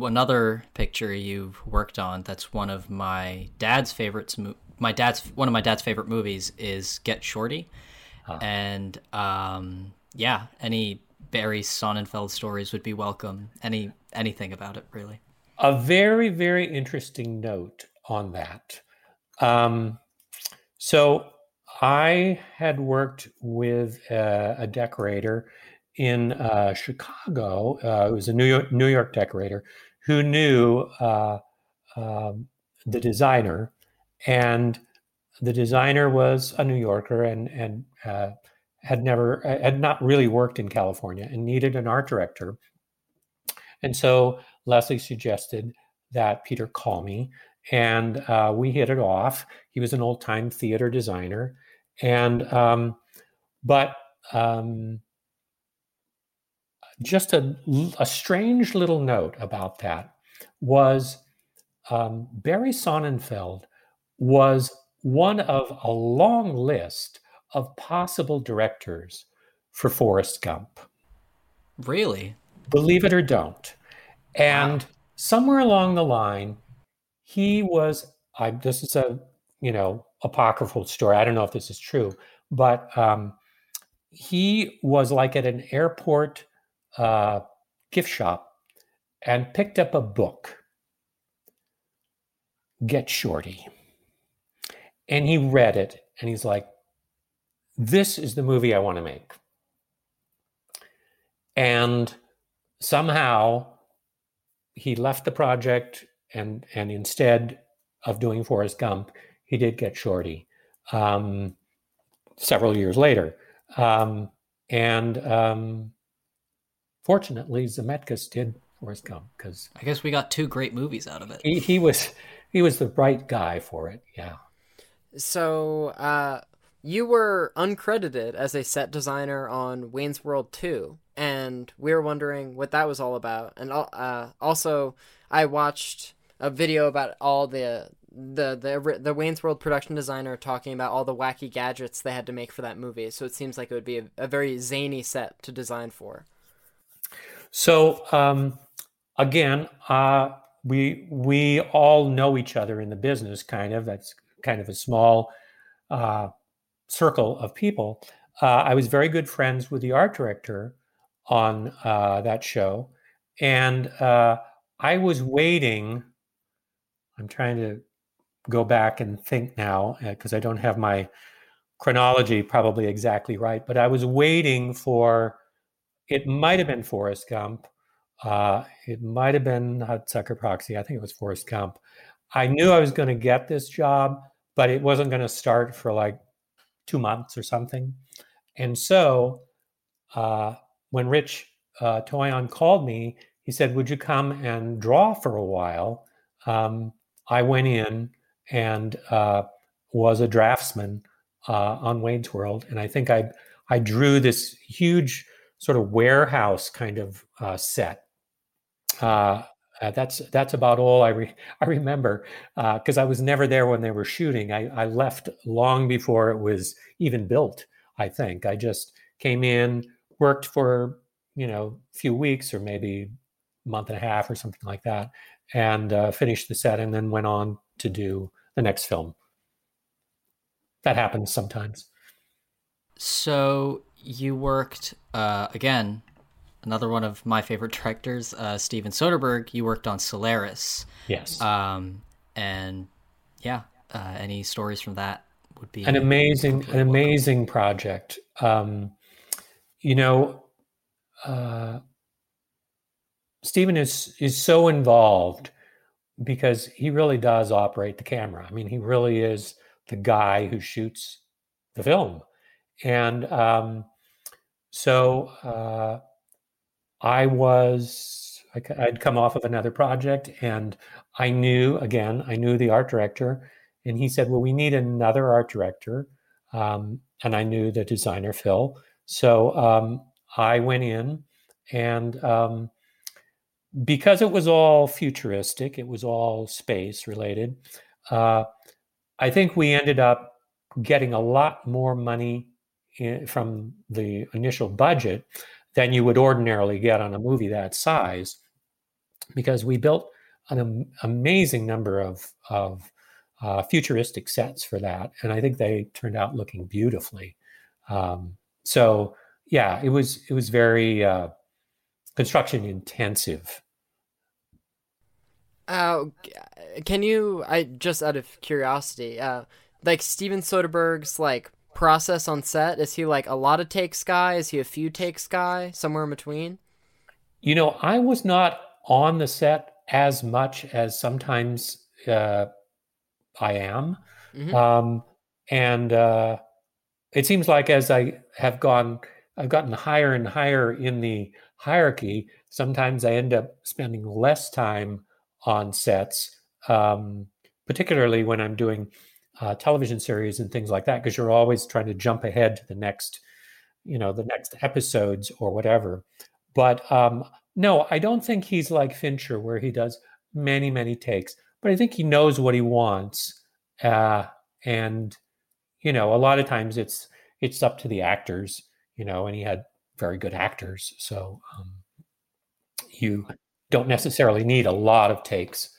another picture you've worked on that's one of my dad's favorites. My dad's one of my dad's favorite movies is Get Shorty, huh. and um, yeah, any Barry Sonnenfeld stories would be welcome. Any anything about it really
a very, very interesting note on that. Um, so I had worked with a, a decorator in uh, Chicago. Uh, it was a New York, New York decorator who knew uh, um, the designer, and the designer was a New Yorker and and uh, had never had not really worked in California and needed an art director. And so Leslie suggested that Peter call me, and uh, we hit it off. He was an old time theater designer, and um, but um, just a, a strange little note about that was um, Barry Sonnenfeld was one of a long list of possible directors for Forrest Gump.
Really?
Believe it or don't. And wow. somewhere along the line, he was. I this is a you know apocryphal story. I don't know if this is true, but um, he was like at an airport uh, gift shop and picked up a book, Get Shorty. And he read it and he's like, This is the movie I want to make. And somehow he left the project and and instead of doing Forrest Gump, he did get Shorty um, several years later. Um, and um, fortunately, Zemeckis did Forrest Gump because
I guess we got two great movies out of it.
He, he was he was the right guy for it. Yeah.
So uh, you were uncredited as a set designer on Wayne's World 2, and we were wondering what that was all about. And uh, also, I watched a video about all the the the the Wayne's World production designer talking about all the wacky gadgets they had to make for that movie. So it seems like it would be a, a very zany set to design for.
So um, again, uh, we we all know each other in the business. Kind of that's kind of a small uh, circle of people. Uh, I was very good friends with the art director on uh, that show, and uh, I was waiting. I'm trying to go back and think now because uh, I don't have my chronology probably exactly right, but I was waiting for it might have been Forrest Gump. Uh, it might have been Hudsucker Proxy. I think it was Forrest Gump. I knew I was going to get this job, but it wasn't going to start for like two months or something. And so uh, when Rich uh, Toyon called me, he said, Would you come and draw for a while? Um, I went in and uh, was a draftsman uh, on Wayne's World. And I think I, I drew this huge sort of warehouse kind of uh, set. Uh, uh, that's that's about all I re- I remember because uh, I was never there when they were shooting. I, I left long before it was even built. I think I just came in, worked for you know a few weeks or maybe a month and a half or something like that, and uh, finished the set, and then went on to do the next film. That happens sometimes.
So you worked uh, again, another one of my favorite directors, uh, Steven Soderbergh. You worked on Solaris.
Yes.
Um, and yeah, uh, any stories from that would be
an amazing, an amazing welcome. project. Um, you know, uh, Steven is is so involved because he really does operate the camera. I mean, he really is the guy who shoots the film. And um, so uh, I was, I'd come off of another project and I knew, again, I knew the art director. And he said, Well, we need another art director. Um, and I knew the designer, Phil. So um, I went in and um, because it was all futuristic, it was all space related. Uh, I think we ended up getting a lot more money in, from the initial budget than you would ordinarily get on a movie that size, because we built an am- amazing number of of uh, futuristic sets for that, and I think they turned out looking beautifully. Um, so yeah, it was it was very uh, construction intensive.
Uh, can you? I just out of curiosity, uh, like Steven Soderbergh's like process on set? Is he like a lot of takes guy? Is he a few takes guy? Somewhere in between?
You know, I was not on the set as much as sometimes uh, I am. Mm-hmm. Um, and uh, it seems like as I have gone I've gotten higher and higher in the hierarchy. Sometimes I end up spending less time on sets, um, particularly when I'm doing uh, television series and things like that, because you're always trying to jump ahead to the next, you know, the next episodes or whatever. But um, no, I don't think he's like Fincher, where he does many, many takes. But I think he knows what he wants, uh, and you know, a lot of times it's it's up to the actors you know, and he had very good actors. So um, you don't necessarily need a lot of takes.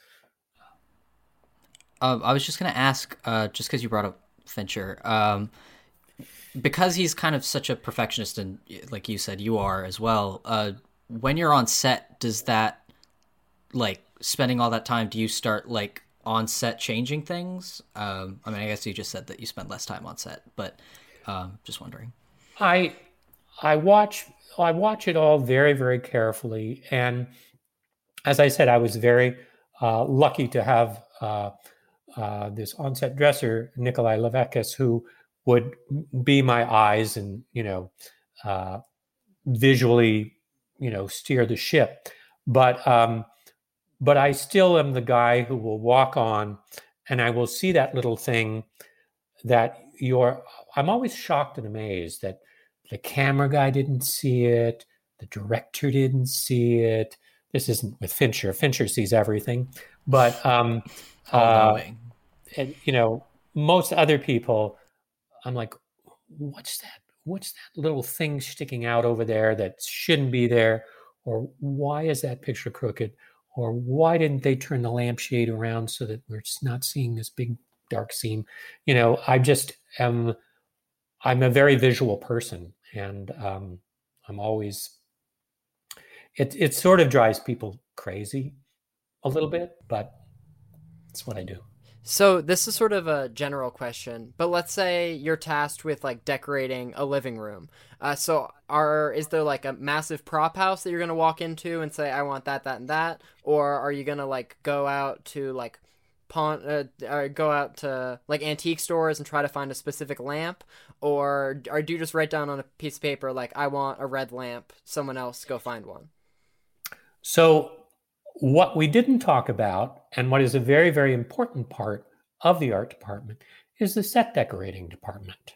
Uh, I was just going to ask, uh, just because you brought up Fincher, um, because he's kind of such a perfectionist, and like you said, you are as well. Uh, when you're on set, does that like spending all that time? Do you start like on set changing things? Um, I mean, I guess you just said that you spend less time on set, but um, just wondering.
I I watch I watch it all very very carefully, and as I said, I was very uh, lucky to have uh, uh, this on-set dresser, Nikolai Levekis, who would be my eyes and you know uh, visually you know steer the ship. But um, but I still am the guy who will walk on, and I will see that little thing that you're. I'm always shocked and amazed that the camera guy didn't see it, the director didn't see it. This isn't with Fincher. Fincher sees everything, but um, uh, and you know, most other people, I'm like, what's that? What's that little thing sticking out over there that shouldn't be there? Or why is that picture crooked? Or why didn't they turn the lampshade around so that we're not seeing this big dark seam? You know, I just am. I'm a very visual person, and um, I'm always. It it sort of drives people crazy, a little bit, but it's what I do.
So this is sort of a general question, but let's say you're tasked with like decorating a living room. Uh, so are is there like a massive prop house that you're gonna walk into and say I want that, that, and that, or are you gonna like go out to like pawn uh, or go out to like antique stores and try to find a specific lamp, or or do you just write down on a piece of paper like I want a red lamp, someone else go find one?
So what we didn't talk about, and what is a very, very important part of the art department, is the set decorating department.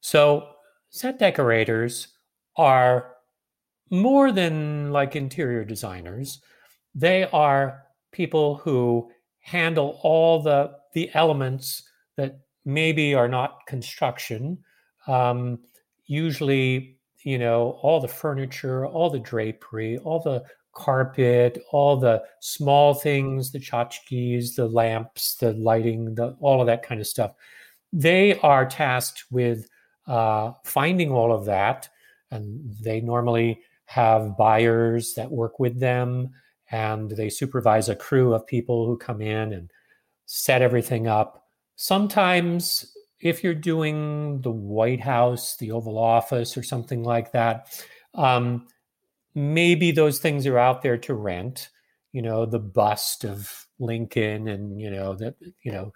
So, set decorators are more than like interior designers, they are people who handle all the, the elements that maybe are not construction. Um, usually, you know, all the furniture, all the drapery, all the carpet, all the small things, the tchotchkes, the lamps, the lighting, the all of that kind of stuff. They are tasked with uh, finding all of that, and they normally have buyers that work with them, and they supervise a crew of people who come in and set everything up. Sometimes, if you're doing the White House, the Oval Office, or something like that, um, maybe those things are out there to rent you know the bust of lincoln and you know that you know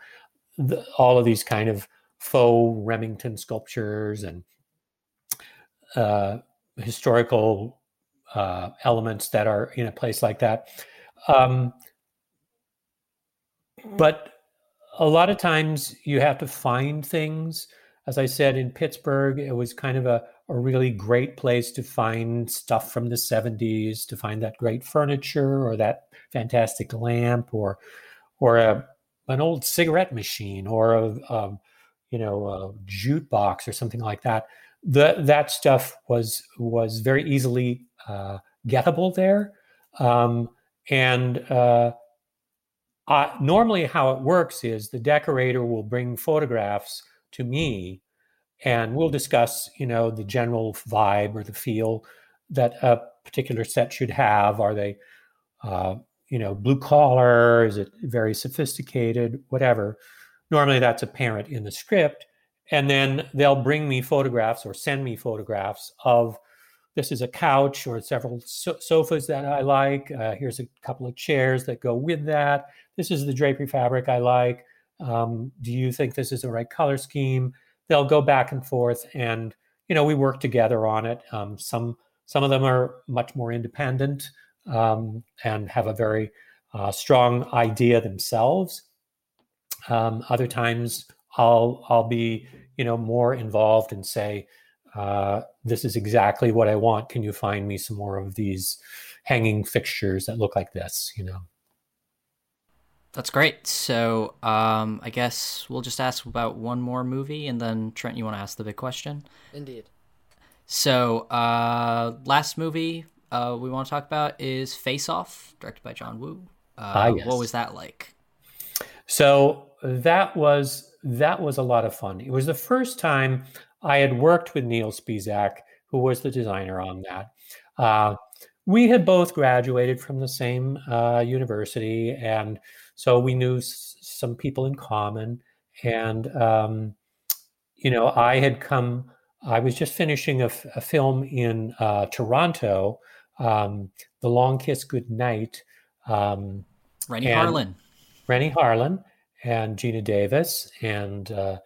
the, all of these kind of faux remington sculptures and uh, historical uh, elements that are in a place like that. Um, but a lot of times you have to find things. As i said in pittsburgh it was kind of a a really great place to find stuff from the 70s, to find that great furniture or that fantastic lamp or or a an old cigarette machine or a, a you know a jute box or something like that. The, that stuff was was very easily uh, gettable there, um, and uh, uh, normally how it works is the decorator will bring photographs to me and we'll discuss you know the general vibe or the feel that a particular set should have. Are they uh, you know blue collar? Is it very sophisticated? Whatever. Normally that's apparent in the script. And then they'll bring me photographs or send me photographs of this is a couch or several so- sofas that i like. Uh, here's a couple of chairs that go with that. This is the drapery fabric i like. Um, do you think this is the right color scheme they'll go back and forth and you know we work together on it. Um, some some of them are much more independent um, and have a very uh, strong idea themselves. Um, other times i'll i'll be you know more involved and say uh, this is exactly what i want. Can you find me some more of these hanging fixtures that look like this? You know
that's great. So um, I guess we'll just ask about one more movie, and then Trent, you want to ask the big question?
Indeed.
So, uh, last movie uh, we want to talk about is Face Off, directed by John Woo. Uh,
Ah, yes.
What was that like?
So that was that was a lot of fun. It was the first time I had worked with Neil Spisak, who was the designer on that. Uh, we had both graduated from the same uh, university, and so we knew s- some people in common. And um, you know, I had come. I was just finishing a, f- a film in uh, Toronto, um, "The Long Kiss Goodnight." Um, Renny
Harlin.
Renny Harlin and Geena Davis and uh,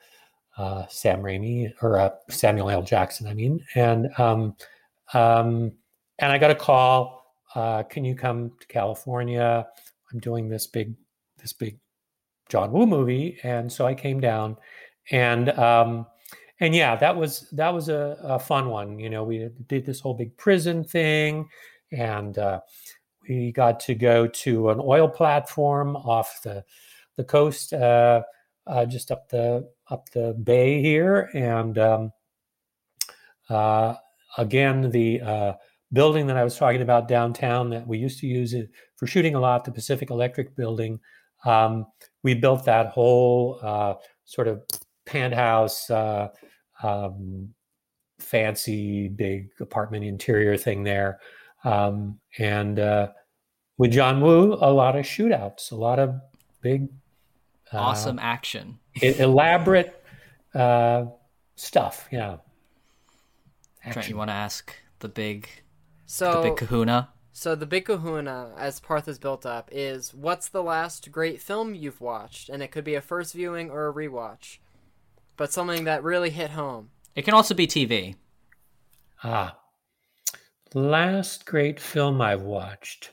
uh, Sam Raimi or uh, Samuel L. Jackson, I mean, and um, um, and I got a call. Uh, can you come to California? I'm doing this big this big John Woo movie, and so I came down, and um, and yeah, that was that was a, a fun one. You know, we did this whole big prison thing, and uh, we got to go to an oil platform off the the coast, uh, uh, just up the up the bay here, and um, uh, again the uh, building that I was talking about downtown that we used to use it for shooting a lot, the Pacific Electric Building. Um, we built that whole uh, sort of penthouse, uh, um, fancy big apartment interior thing there, um, and uh, with John Woo, a lot of shootouts, a lot of big, uh,
Awesome action.
elaborate uh, stuff. Yeah.
Trent, you want to ask the big,
So
the big kahuna?
So the big kahuna, as Parth is built up, is what's the last great film you've watched? And it could be a first viewing or a rewatch. But something that really hit home.
It can also be TV.
Ah, last great film I've watched.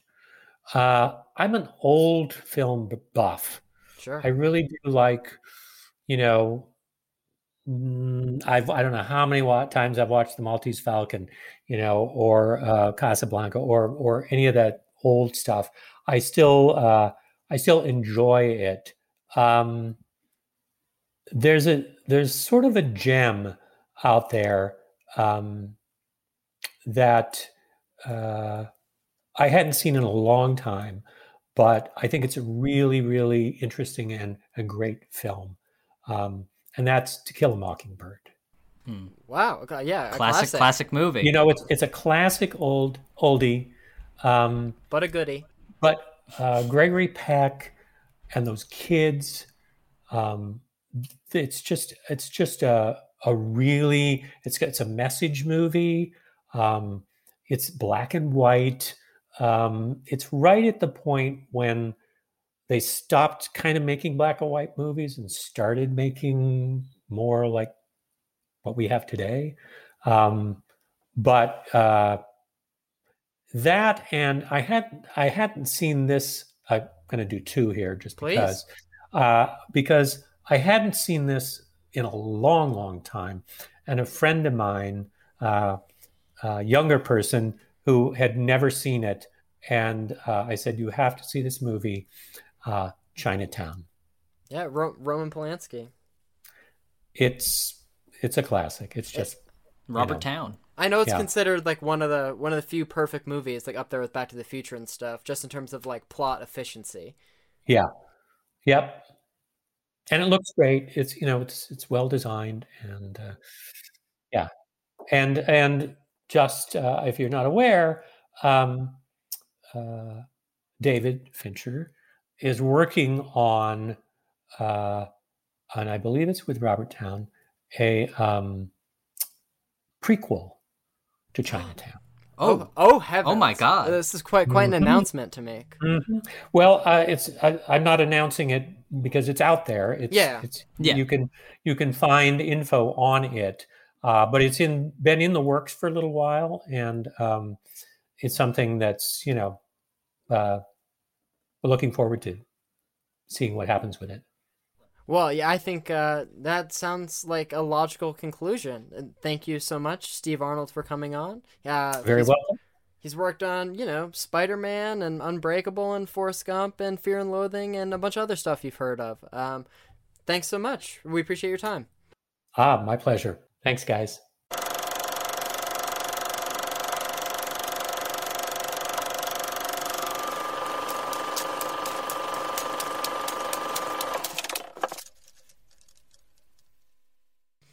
Uh, I'm an old film buff.
Sure.
I really do like, you know, mm, I've I don't know how many times I've watched The Maltese Falcon, you know, or uh, Casablanca, or or any of that old stuff. I still uh, I still enjoy it. Um, there's a there's sort of a gem out there um, that uh, I hadn't seen in a long time, but I think it's a really, really interesting and a great film. Um, and that's To Kill a Mockingbird.
Wow. Yeah. a
Classic, classic, movie.
You know, it's it's a classic old oldie, um,
But a goodie.
but uh, Gregory Peck and those kids, um, it's just it's just a a really it's it's a message movie. Um, it's black and white. Um, it's right at the point when they stopped kind of making black and white movies and started making more like what we have today. Um, but uh, that and I had I hadn't seen this. I'm going to do two here just
Please.
because uh, because I hadn't seen this in a long, long time, and a friend of mine, uh, a younger person who had never seen it, and uh, I said, "You have to see this movie, uh, Chinatown.
Yeah. Ro- Roman Polanski.
It's it's a classic. It's just
Robert
know.
Town.
I know it's
Yeah.
considered like one of the one of the few perfect movies, like up there with Back to the Future and stuff, just in terms of like plot efficiency.
yeah, yep." And it looks great. It's you know it's it's well designed and uh, yeah, and and just uh, if you're not aware, um, uh, David Fincher is working on, uh, and I believe it's with Robert Towne, a um, prequel to Chinatown.
Oh,
oh heavens!
Oh my God.
This is quite quite an
Mhm.
announcement to make.
Well, uh, it's I, I'm not announcing it because it's out there. It's,
Yeah.
it's
Yeah.
you can you can find info on it, uh, but it's in been in the works for a little while, and um, it's something that's you know uh, we're looking forward to seeing what happens with it.
Well, yeah, I think uh, that sounds like a logical conclusion. And thank you so much, Steve Arnold, for coming on. Uh,
Very
he's,
welcome.
He's worked on, you know, Spider Man and Unbreakable and Forrest Gump and Fear and Loathing and a bunch of other stuff you've heard of. Um, thanks so much. We appreciate your time.
Ah, my pleasure. Thanks, guys.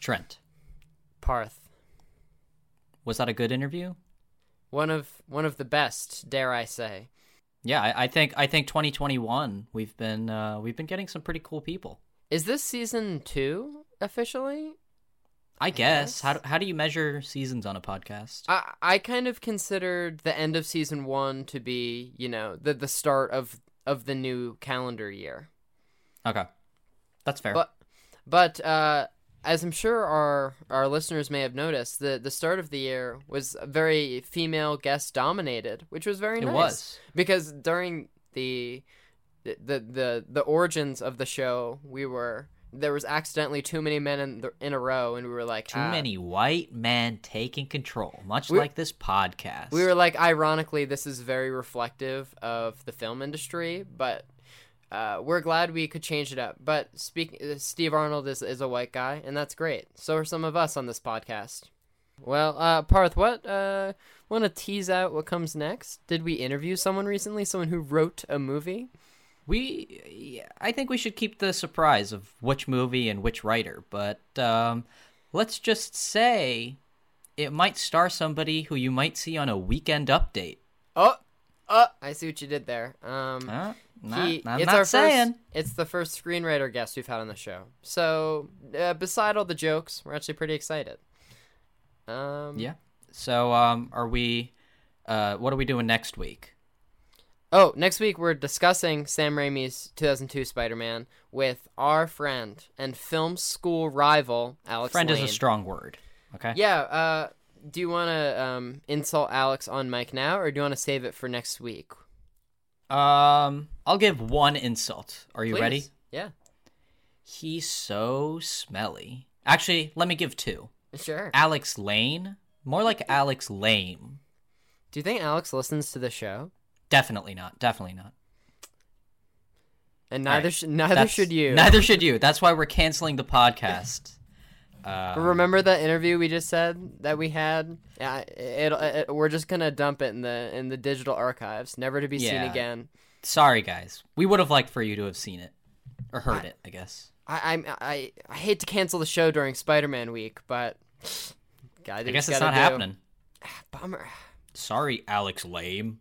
Trent.
Parth.
Was that a good interview?
One of one of the best, dare I say.
Yeah, I, I think I think 2021 we've been uh, we've been getting some pretty cool people.
Is this season two officially?
I guess.
guess.
How do, how do you measure seasons on a podcast?
I I kind of considered the end of season one to be, you know, the the start of of the new calendar year.
Okay, that's fair.
But but uh, as I'm sure our our listeners may have noticed, the the start of the year was very female guest dominated, which was very
it
nice.
was.
because during the the the the origins of the show, we were there was accidentally too many men in the, in a row, and we were like
Too
ah.
many white men taking control, much
We-
like this podcast.
We were like, ironically, this is very reflective of the film industry, but uh, we're glad we could change it up. But speak, Steve Arnold is, is a white guy, and that's great. So are some of us on this podcast. Well, uh, Parth, what uh, want to tease out what comes next? Did we interview someone recently? Someone who wrote a movie?
We, I think we should keep the surprise of which movie and which writer, but um, let's just say it might star somebody who you might see on a weekend update.
Oh, oh, I see what you did there. Um,
Huh? Not,
he-
I'm
it's
not
our
saying.
First, it's the first screenwriter guest we've had on the show. So, uh, beside all the jokes, we're actually pretty excited. Um,
Yeah. So, um, are we? Uh, what are we doing next week?
Oh, next week we're discussing Sam Raimi's 2002 Spider-Man with our friend and film school rival Alex.
Friend
Lane.
is a strong word. Okay.
Yeah. Uh, do you want to um, insult Alex on mic now, or do you want to save it for next week?
Um, I'll give one insult. Are you
Please.
ready?
Yeah.
He's so smelly. Actually, let me give two.
Sure.
Alex Lane, more like Alex Lame.
Do you think Alex listens to the show?
Definitely not. Definitely not.
And neither
right.
should neither
That's-
should you.
Neither should you. That's why we're canceling the podcast. Uh,
Remember that interview we just said that we had? Yeah, it, it, we're just gonna dump it in the in the digital archives, never to be seen again.
sorry, guys. We would have liked for you to have seen it or heard it. I guess.
I, I'm I I hate to cancel the show during Spider-Man week, but gotta
I guess it's not
do.
happening.
Bummer.
Sorry, Alex Lame.